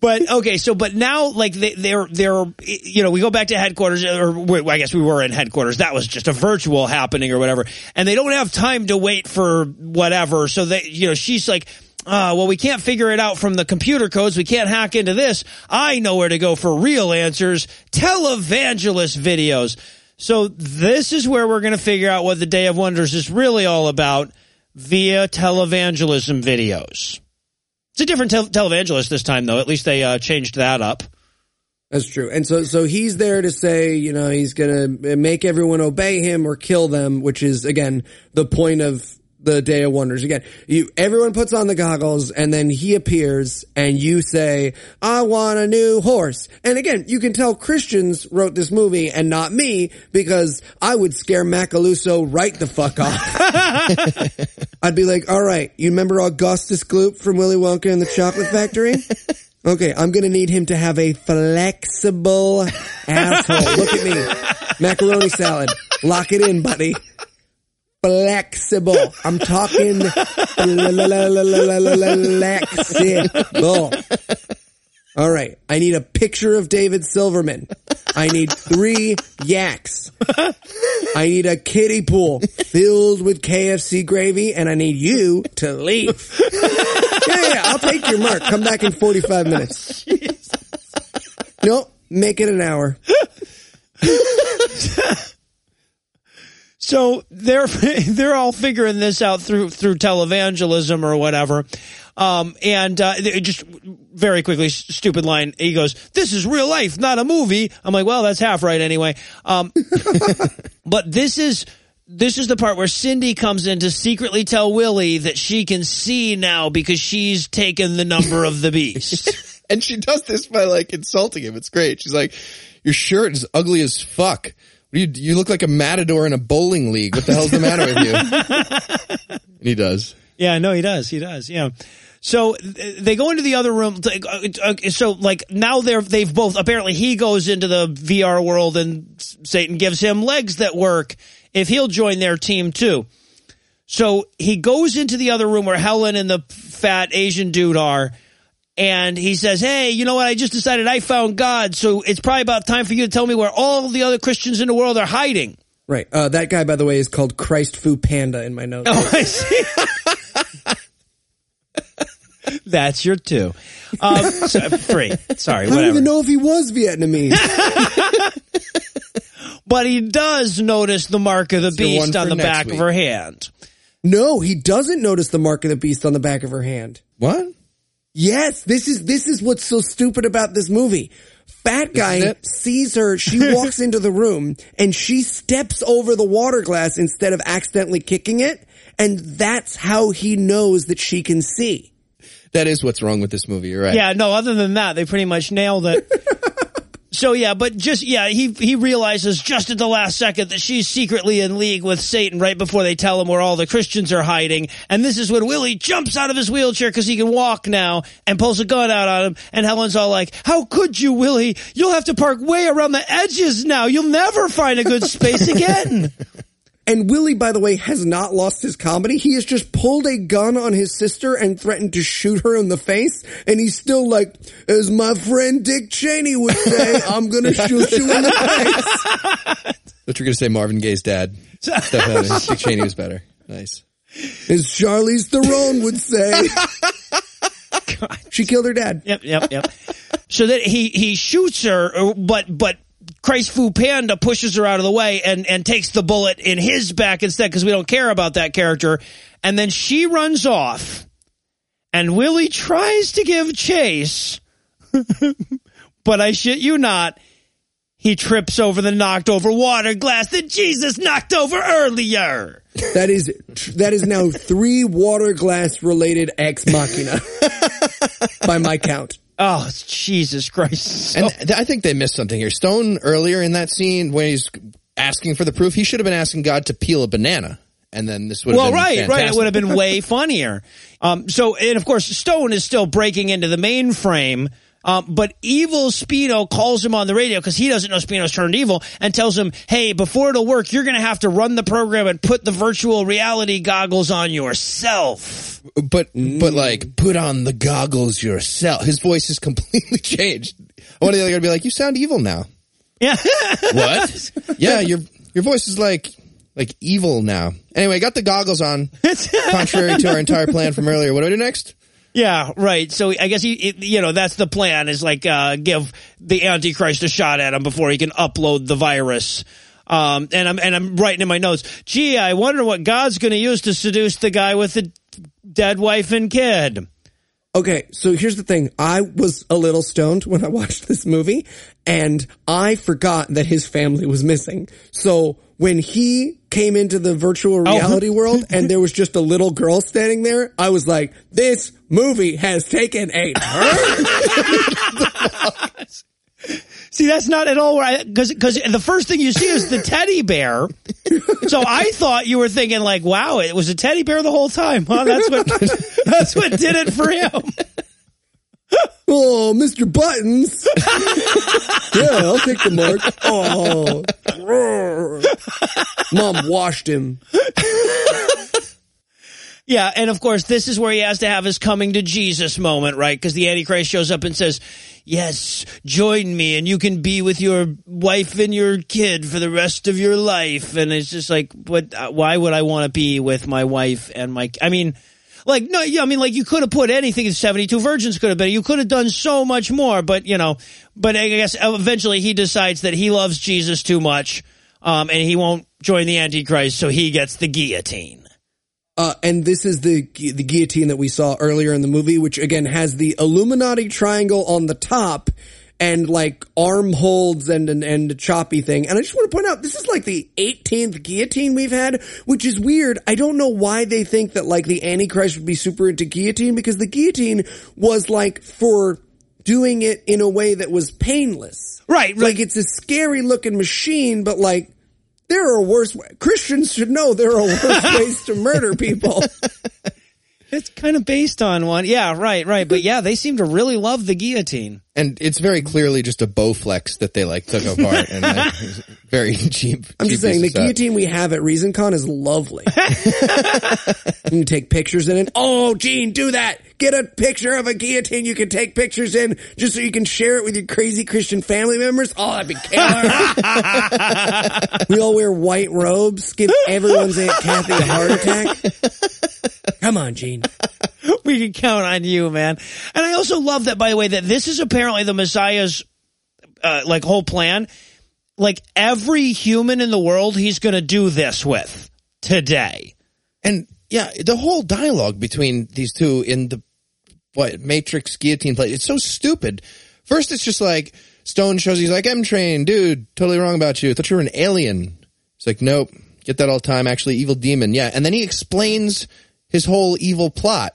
But okay, so but now like they, they're they're you know we go back to headquarters or I guess we were in headquarters. That was just a virtual happening or whatever, and they don't have time to wait for whatever. So they you know she's like. Uh, well, we can't figure it out from the computer codes. We can't hack into this. I know where to go for real answers. Televangelist videos. So this is where we're going to figure out what the Day of Wonders is really all about via televangelism videos. It's a different tel- televangelist this time, though. At least they uh, changed that up. That's true. And so, so he's there to say, you know, he's going to make everyone obey him or kill them, which is again the point of the Day of Wonders. Again, you everyone puts on the goggles, and then he appears, and you say, "I want a new horse." And again, you can tell Christians wrote this movie and not me because I would scare Macalousso right the fuck off. I'd be like, "All right, you remember Augustus Gloop from Willy Wonka and the Chocolate Factory?" Okay, I'm gonna need him to have a flexible asshole. Look at me. Macaroni salad. Lock it in, buddy. Flexible. I'm talking flexible. All right. I need a picture of David Silverman. I need three yaks. I need a kiddie pool filled with KFC gravy, and I need you to leave. Yeah, yeah, I'll take your mark. Come back in 45 minutes. Nope. Make it an hour. So they're they're all figuring this out through through televangelism or whatever. Um, and uh, just very quickly, stupid line. He goes, "This is real life, not a movie." I'm like, "Well, that's half right anyway." Um, but this is this is the part where Cindy comes in to secretly tell Willie that she can see now because she's taken the number of the beast. And she does this by like insulting him. It's great. She's like, "Your shirt is ugly as fuck. You you look like a matador in a bowling league. What the hell's the matter with you?" and he does. Yeah, no, he does. He does. Yeah. So they go into the other room. uh, uh, So like now they're they've both apparently he goes into the VR world and Satan gives him legs that work if he'll join their team too. So he goes into the other room where Helen and the fat Asian dude are. And he says, Hey, you know what? I just decided I found God. So it's probably about time for you to tell me where all the other Christians in the world are hiding. Right. Uh, that guy, by the way, is called Christ Fu Panda in my notes. Oh, I see. That's your two. Um, so, three. Sorry, I don't even know if he was Vietnamese. But he does notice the mark of the the one beast on for the next back week. of her hand. no, he doesn't notice the mark of the beast on the back of her hand. What? Yes, this is this is what's so stupid about this movie. Fat guy sees her, she walks into the room and she steps over the water glass instead of accidentally kicking it, and that's how he knows that she can see. That is what's wrong with this movie. You're right. Yeah, no, other than that, they pretty much nailed it. so yeah, but just, yeah, he, he realizes just at the last second that she's secretly in league with Satan right before they tell him where all the Christians are hiding. And this is when Willie jumps out of his wheelchair because he can walk now and pulls a gun out on him. And Helen's all like, how could you, Willie? You'll have to park way around the edges now. You'll never find a good space again. And Willie, by the way, has not lost his comedy. He has just pulled a gun on his sister and threatened to shoot her in the face. And he's still like, as my friend Dick Cheney would say, I'm going to shoot you in the face. What you're going to say, Marvin Gaye's dad. Definitely. Dick Cheney was better. Nice. As Charlize Theron would say. She killed her dad. Yep, yep, yep. so that he he shoots her, uh, but but Christ Fu Panda pushes her out of the way and and takes the bullet in his back instead because we don't care about that character. And then she runs off, and Willie tries to give chase, but I shit you not. He trips over the knocked over water glass that Jesus knocked over earlier. That is that is now three water glass related ex machina by my count. Oh, Jesus Christ. So- And th- I think they missed something here. Stone earlier in that scene when he's asking for the proof, he should have been asking God to peel a banana. And then this would have well, been right, right. It would have been way funnier. Um, so, and of course, Stone is still breaking into the mainframe. Um, but evil Speedo calls him on the radio because he doesn't know Speedo's turned evil and tells him, "Hey, before it'll work, you're going to have to run the program and put the virtual reality goggles on yourself." But but like put on the goggles yourself. His voice is completely changed. One want the other guy to be like, "You sound evil now." Yeah, What? yeah, your your voice is like like evil now. Anyway, got the goggles on. Contrary to our entire plan from earlier. What do I do next? Yeah, right. So I guess he, it, you know, that's the plan is like uh, give the Antichrist a shot at him before he can upload the virus. Um, and I'm and I'm writing in my notes. Gee, I wonder what God's going to use to seduce the guy with the dead wife and kid. Okay, so here's the thing. I was a little stoned when I watched this movie and I forgot that his family was missing. So when he came into the virtual oh. reality world and there was just a little girl standing there, I was like, this movie has taken a turn. See, that's not at all right because because the first thing you see is the teddy bear. So I thought you were thinking like, wow, it was a teddy bear the whole time. Huh? That's what that's what did it for him. oh, Mr. Buttons. yeah, I'll take the mark. Oh. Mom washed him. Yeah, and of course, this is where he has to have his coming to Jesus moment, right? Because the Antichrist shows up and says, Yes, join me and you can be with your wife and your kid for the rest of your life. And it's just like, what, uh, why would I want to be with my wife and my, I mean, like, no, yeah, I mean, like, you could have put anything, in 72 virgins could have been, you could have done so much more, but, you know, but I guess eventually he decides that he loves Jesus too much, um, and he won't join the Antichrist, so he gets the guillotine. Uh, and this is the the guillotine that we saw earlier in the movie, which again has the Illuminati triangle on the top and like arm holds and and, and a choppy thing. And I just want to point out this is like the 18th guillotine we've had, which is weird. I don't know why they think that like the Antichrist would be super into guillotine because the guillotine was like for doing it in a way that was painless. Right, Like it's a scary looking machine, but like there are worse Christians should know there are worse ways to murder people. It's kind of based on one. Yeah, right, right. But yeah, they seem to really love the guillotine. And it's very clearly just a Bowflex that they like took apart and like, very cheap. I'm cheap just saying the stuff. guillotine we have at ReasonCon is lovely. you can take pictures in it. Oh, Gene, do that. Get a picture of a guillotine you can take pictures in just so you can share it with your crazy Christian family members. Oh, that'd be killer. we all wear white robes. Give everyone's Aunt Kathy a heart attack. Come on, Gene. We can count on you, man. And I also love that, by the way, that this is apparently the Messiah's, uh, like whole plan. Like every human in the world, he's going to do this with today. And yeah, the whole dialogue between these two in the what Matrix guillotine play, it's so stupid. First, it's just like Stone shows he's like, "M Train, dude, totally wrong about you. thought you were an alien." It's like, nope, get that all the time. Actually, evil demon, yeah. And then he explains his whole evil plot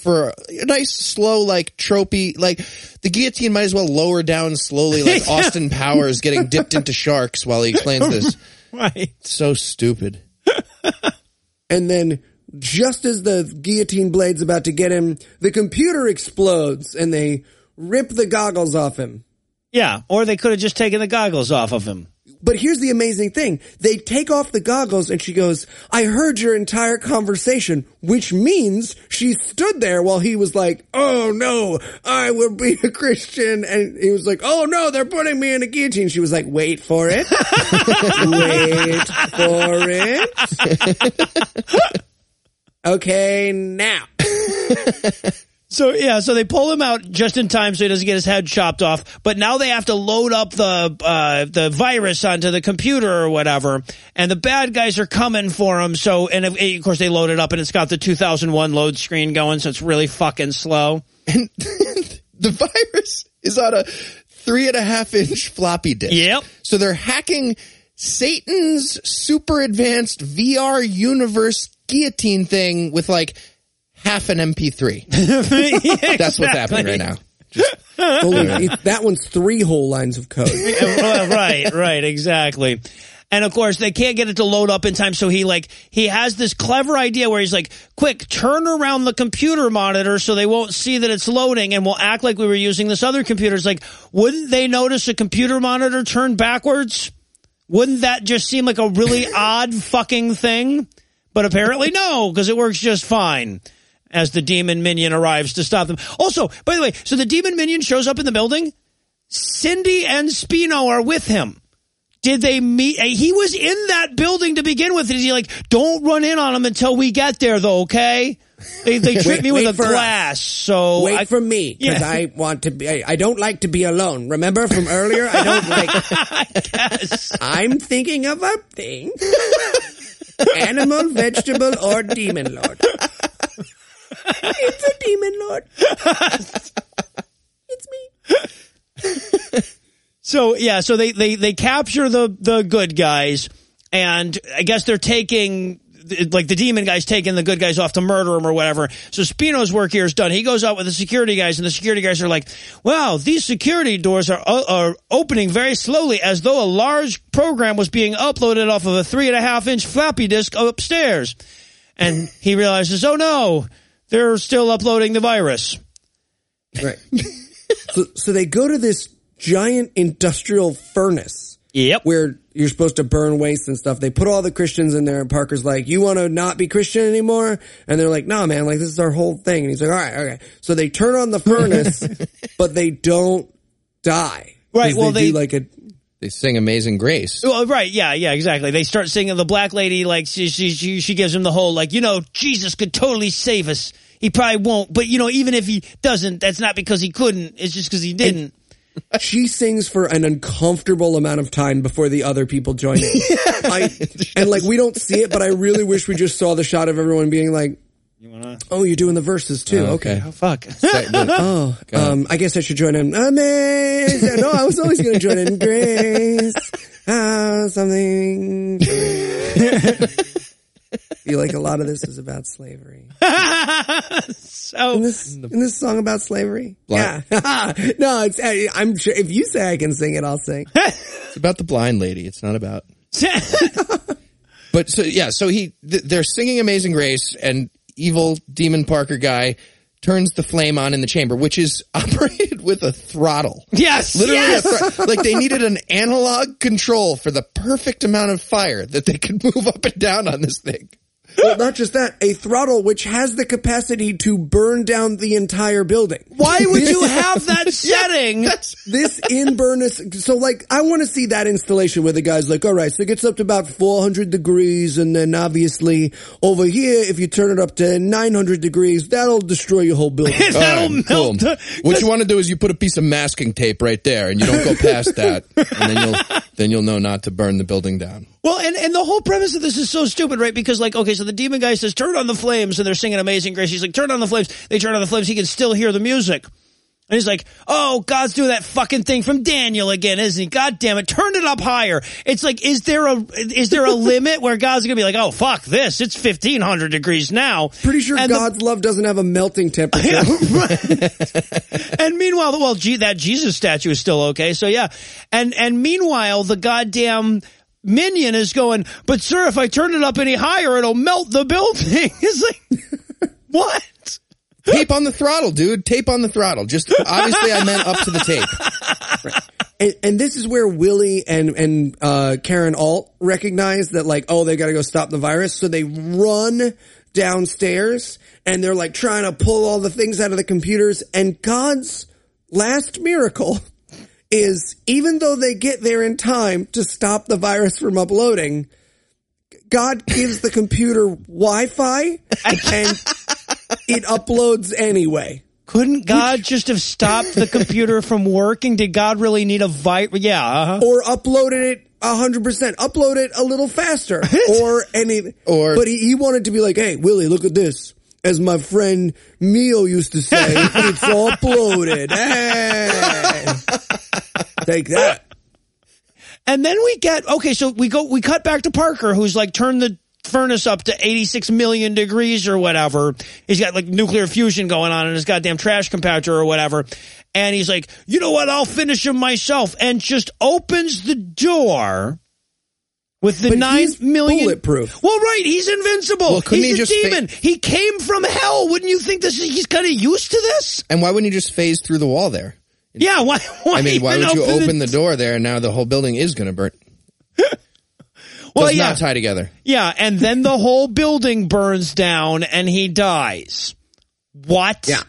for a nice, slow, like tropey, like the guillotine might as well lower down slowly, like Austin Powers getting dipped into sharks while he explains this. Right. So stupid. And then just as the guillotine blade's about to get him, the computer explodes and they rip the goggles off him. Yeah. Or they could have just taken the goggles off of him. But here's the amazing thing. They take off the goggles and she goes, I heard your entire conversation, which means she stood there while he was like, Oh no, I will be a Christian. And he was like, Oh no, they're putting me in a guillotine. She was like, Wait for it. Wait for it. Okay, now. So yeah, so they pull him out just in time so he doesn't get his head chopped off. But now they have to load up the uh, the virus onto the computer or whatever, and the bad guys are coming for him. So and of, of course they load it up and it's got the 2001 load screen going, so it's really fucking slow. And the virus is on a three and a half inch floppy disk. Yep. So they're hacking Satan's super advanced VR universe guillotine thing with like half an MP3. That's what's happening right now. Holy, it- that one's three whole lines of code. Right, right, exactly. And of course, they can't get it to load up in time. So he like, he has this clever idea where he's like, quick, turn around the computer monitor so they won't see that it's loading and we'll act like we were using this other computer. It's like, wouldn't they notice a computer monitor turned backwards? Wouldn't that just seem like a really odd fucking thing? But apparently no, because it works just fine as the demon minion arrives to stop them. Also, by the way, so the demon minion shows up in the building. Cindy and Spino are with him. Did they meet? eh, He was in that building to begin with. Is he like, don't run in on him until we get there though, okay? They, they treat me with a for us. glass, so Wait I, for me, because Yeah. I want to be, I, I don't like to be alone. Remember from earlier? I don't like, I'm thinking of a thing. Animal, vegetable, or demon lord. It's a demon lord. It's me. So yeah, so they they they capture the the good guys, and I guess they're taking like the demon guys taking the good guys off to murder them or whatever. So Spino's work here is done. He goes out with the security guys, and the security guys are like, "Wow, these security doors are uh, are opening very slowly, as though a large program was being uploaded off of a three and a half inch floppy disk upstairs." And he realizes, "Oh no, they're still uploading the virus." Right. so, so they go to this giant industrial furnace. Yep. where you're supposed to burn waste and stuff. They put all the Christians in there and Parker's like, you want to not be Christian anymore? And they're like, no, man, like this is our whole thing. And he's like, all right, okay. So they turn on the furnace, but they don't die. Right. well, do they- like a, They sing Amazing Grace. Well, right, yeah, yeah, exactly. They start singing the black lady like she she she, she gives him the whole like you know Jesus could totally save us. He probably won't, but you know even if he doesn't, that's not because he couldn't. It's just because he didn't. she sings for an uncomfortable amount of time before the other people join in. I, and like, we don't see it, but I really wish we just saw the shot of everyone being like, oh, you're doing the verses too. Oh, okay. oh fuck. Oh, um, I guess I should join in. Amazing. No, I was always going to join in. Grace. Ah, something. feel like a lot of this is about slavery. so In this, in this song about slavery? Black- Yeah. no, it's, I- I'm sure if you say I can sing it, I'll sing. It's about the blind lady. It's not about. But so yeah, so he th- they're singing Amazing Grace, and evil demon Parker guy turns the flame on in the chamber, which is operated with a throttle. yes, Literally, yes! a thro- like they needed an analog control for the perfect amount of fire that they could move up and down on this thing. Well, not just that, a throttle which has the capacity to burn down the entire building. Why would you have that setting? this in Burness. So like, I want to see that installation where the guy's like, all right, so it gets up to about 400 degrees. And then obviously over here, if you turn it up to 900 degrees, that'll destroy your whole building. That'll All right, melt. cool. What you want to do is you put a piece of masking tape right there, and you don't go past that, and then you'll then you'll know not to burn the building down. Well, and, and the whole premise of this is so stupid, right? Because like, okay, so the demon guy says, turn on the flames, and they're singing Amazing Grace. He's like, turn on the flames. They turn on the flames. He can still hear the music. And he's like, oh, God's doing that fucking thing from Daniel again, isn't he? God damn it. Turn it up higher. It's like, is there a, is there a limit where God's gonna be like, oh, fuck this. It's 1500 degrees now. Pretty sure And the- God's love doesn't have a melting temperature. and meanwhile, well, gee, that Jesus statue is still okay. So yeah. And, and meanwhile, the goddamn minion is going, but sir, if I turn it up any higher, it'll melt the building. it's like, what? Tape on the throttle, dude. Tape on the throttle. Just obviously, I meant up to the tape. and, and this is where Willie and and uh, Carol Alt recognize that like oh they got to go stop the virus, so they run downstairs and they're like trying to pull all the things out of the computers. And God's last miracle is even though they get there in time to stop the virus from uploading, God gives the computer Wi-Fi and it uploads anyway. Couldn't God just have stopped the computer from working? Did God really need a virus? Yeah. Uh-huh. or uploaded it a hundred percent, upload it a little faster, or any, Or- but he, he wanted to be like, hey, Willie, look at this. As my friend Mio used to say, it's uploaded. Hey. Take that. And then we get okay, so we go we cut back to Parker, who's like turned the furnace up to 86 million degrees or whatever. He's got like nuclear fusion going on in his goddamn trash compactor or whatever. And he's like, you know what? I'll finish him myself, and just opens the door with the But nine he's million bulletproof. Well, right, he's invincible. Well, couldn't he's he a just fa- demon. he came from hell. Wouldn't you think this? Is, he's kind of used to this. And why wouldn't he just phase through the wall there? Yeah. Why? why I mean, why would you open open the door there and now the whole building is going to burn? Well, Does yeah. not tie together. Yeah, and then the whole building burns down and he dies. What? Yeah.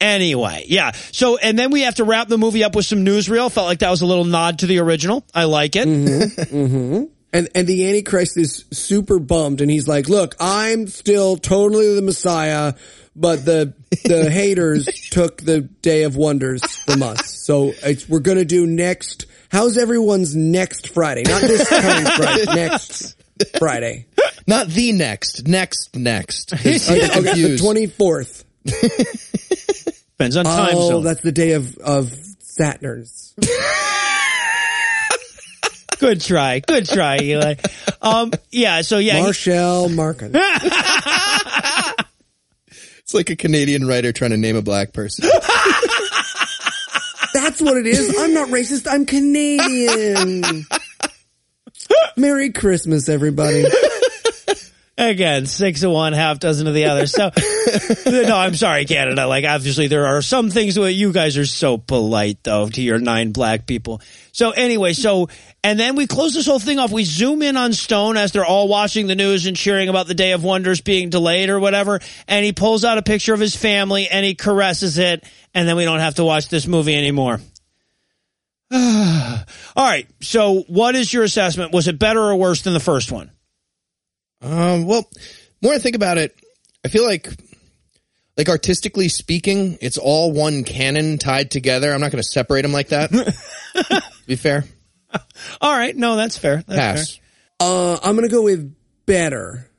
Anyway, yeah. So, and then we have to wrap the movie up with some newsreel. Felt like that was a little nod to the original. I like it. Mm-hmm. Mm-hmm. And and the Antichrist is super bummed, and he's like, "Look, I'm still totally the Messiah, but the the haters took the Day of Wonders from us. So it's, we're gonna do next. How's everyone's next Friday? Not this coming Friday. Next Friday. Not the next. Next, next. Okay, okay, the twenty fourth. Depends on time Oh, zone. that's the day of of Saturn's. Good try. Good try, Eli. Um, yeah, so yeah. Marshall Markin. It's like a Canadian writer trying to name a black person. That's what it is. I'm not racist. I'm Canadian. Merry Christmas, everybody. Again, six of one, half dozen of the other. So, no, I'm sorry, Canada. Like, obviously, there are some things where you guys are so polite, though, to your nine black people. So, anyway, so, and then we close this whole thing off. We zoom in on Stone as they're all watching the news and cheering about the Day of Wonders being delayed or whatever. And he pulls out a picture of his family and he caresses it. And then we don't have to watch this movie anymore. all right. So, what is your assessment? Was it better or worse than the first one? Um, well, more I think about it, I feel like, like artistically speaking, it's all one canon tied together. I'm not going to separate them like that. to be fair, All right. No, that's fair. That's fair. pass. Uh, I'm gonna go with better.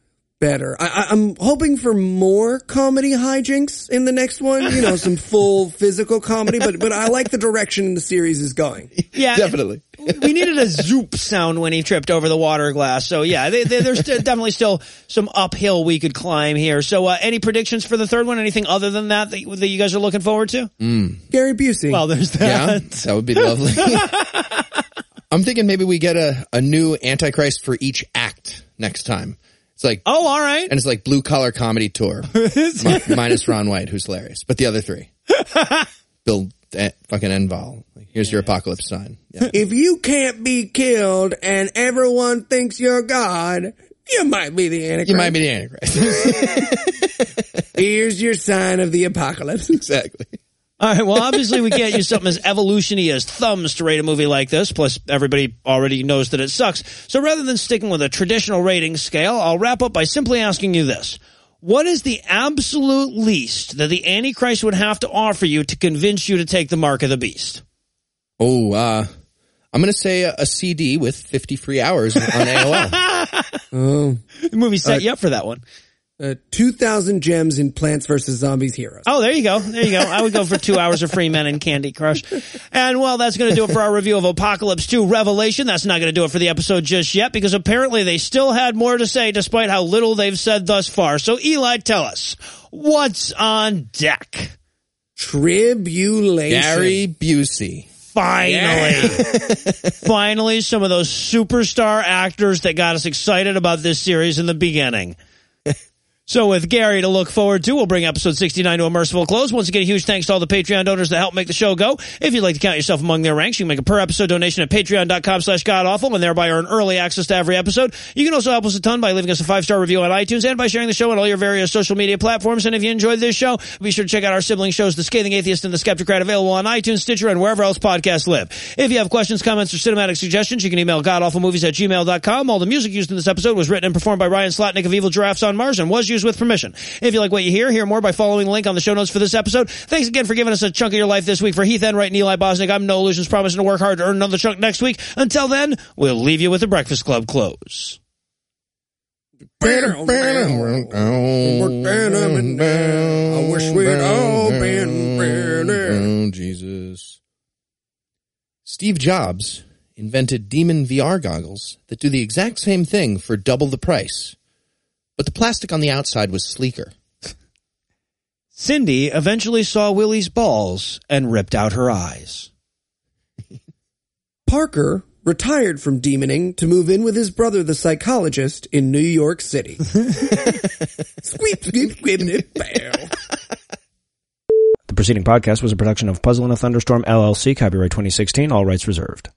Better. I, I, I'm hoping for more comedy hijinks in the next one. You know, some full physical comedy, but but I like the direction the series is going. Yeah, Definitely. we needed a zoop sound when he tripped over the water glass. So yeah, they, they, there's st- definitely still some uphill we could climb here. So uh, any predictions for the third one? Anything other than that that, you- that you guys are looking forward to? Gary Busey. Well, there's that. Yeah, that. that would be lovely. I'm thinking maybe we get a, a new Antichrist for each act next time. It's like, Oh, all right. and it's like blue collar comedy tour Mi- minus Ron White, who's hilarious, but the other three, Bill eh, fucking Engvall. Like, here's your apocalypse sign. Yeah. if you can't be killed and everyone thinks you're God, you might be the Antichrist. You might be the Antichrist. Here's your sign of the apocalypse. exactly. All right. Well, obviously we can't use something as evolutiony as thumbs to rate a movie like this. Plus, everybody already knows that it sucks. So rather than sticking with a traditional rating scale, I'll wrap up by simply asking you this. What is the absolute least that the Antichrist would have to offer you to convince you to take the mark of the beast? Oh, uh, I'm going to say a, a CD with 50 free hours on AOL. Oh, The movie set you up for that one. Uh, 2,000 gems in Plants vs. Zombies Heroes. Oh, there you go. There you go. I would go for two hours of free men and Candy Crush. And well, that's going to do it for our review of Apocalypse 2 Revelation. That's not going to do it for the episode just yet because apparently they still had more to say despite how little they've said thus far. So Eli, tell us, what's on deck? Tribulation. Gary Busey. Finally. Finally, some of those superstar actors that got us excited about this series in the beginning. So with Gary to look forward to, we'll bring episode 69 to a merciful close. Once again, a huge thanks to all the Patreon donors that help make the show go. If you'd like to count yourself among their ranks, you can make a per episode donation at patreon.com slash godawful and thereby earn early access to every episode. You can also help us a ton by leaving us a five-star review on iTunes and by sharing the show on all your various social media platforms. And if you enjoyed this show, be sure to check out our sibling shows, The Scathing Atheist and The Skeptocrat, available on iTunes, Stitcher, and wherever else podcasts live. If you have questions, comments, or cinematic suggestions, you can email godawfulmovies at gmail.com. All the music used in this episode was written and performed by Ryan Slotnick of Evil Giraffes on Mars and was used with permission. If you like what you hear, hear more by following the link on the show notes for this episode. Thanks again for giving us a chunk of your life this week. For Heath Enright and Eli Bosnick, I'm Noah Lugeons, promising to work hard to earn another chunk next week. Until then, we'll leave you with the Breakfast Club close. I wish we'd all been better. Oh, Jesus. Steve Jobs invented demon VR goggles that do the exact same thing for double the price. But the plastic on the outside was sleeker. Cindy eventually saw Willie's balls and ripped out her eyes. Parker retired from demoning to move in with his brother, the psychologist, in New York City. squeep, squeep, squeep, nip. The preceding podcast was a production of Puzzle in a Thunderstorm LLC, copyright 2016, all rights reserved.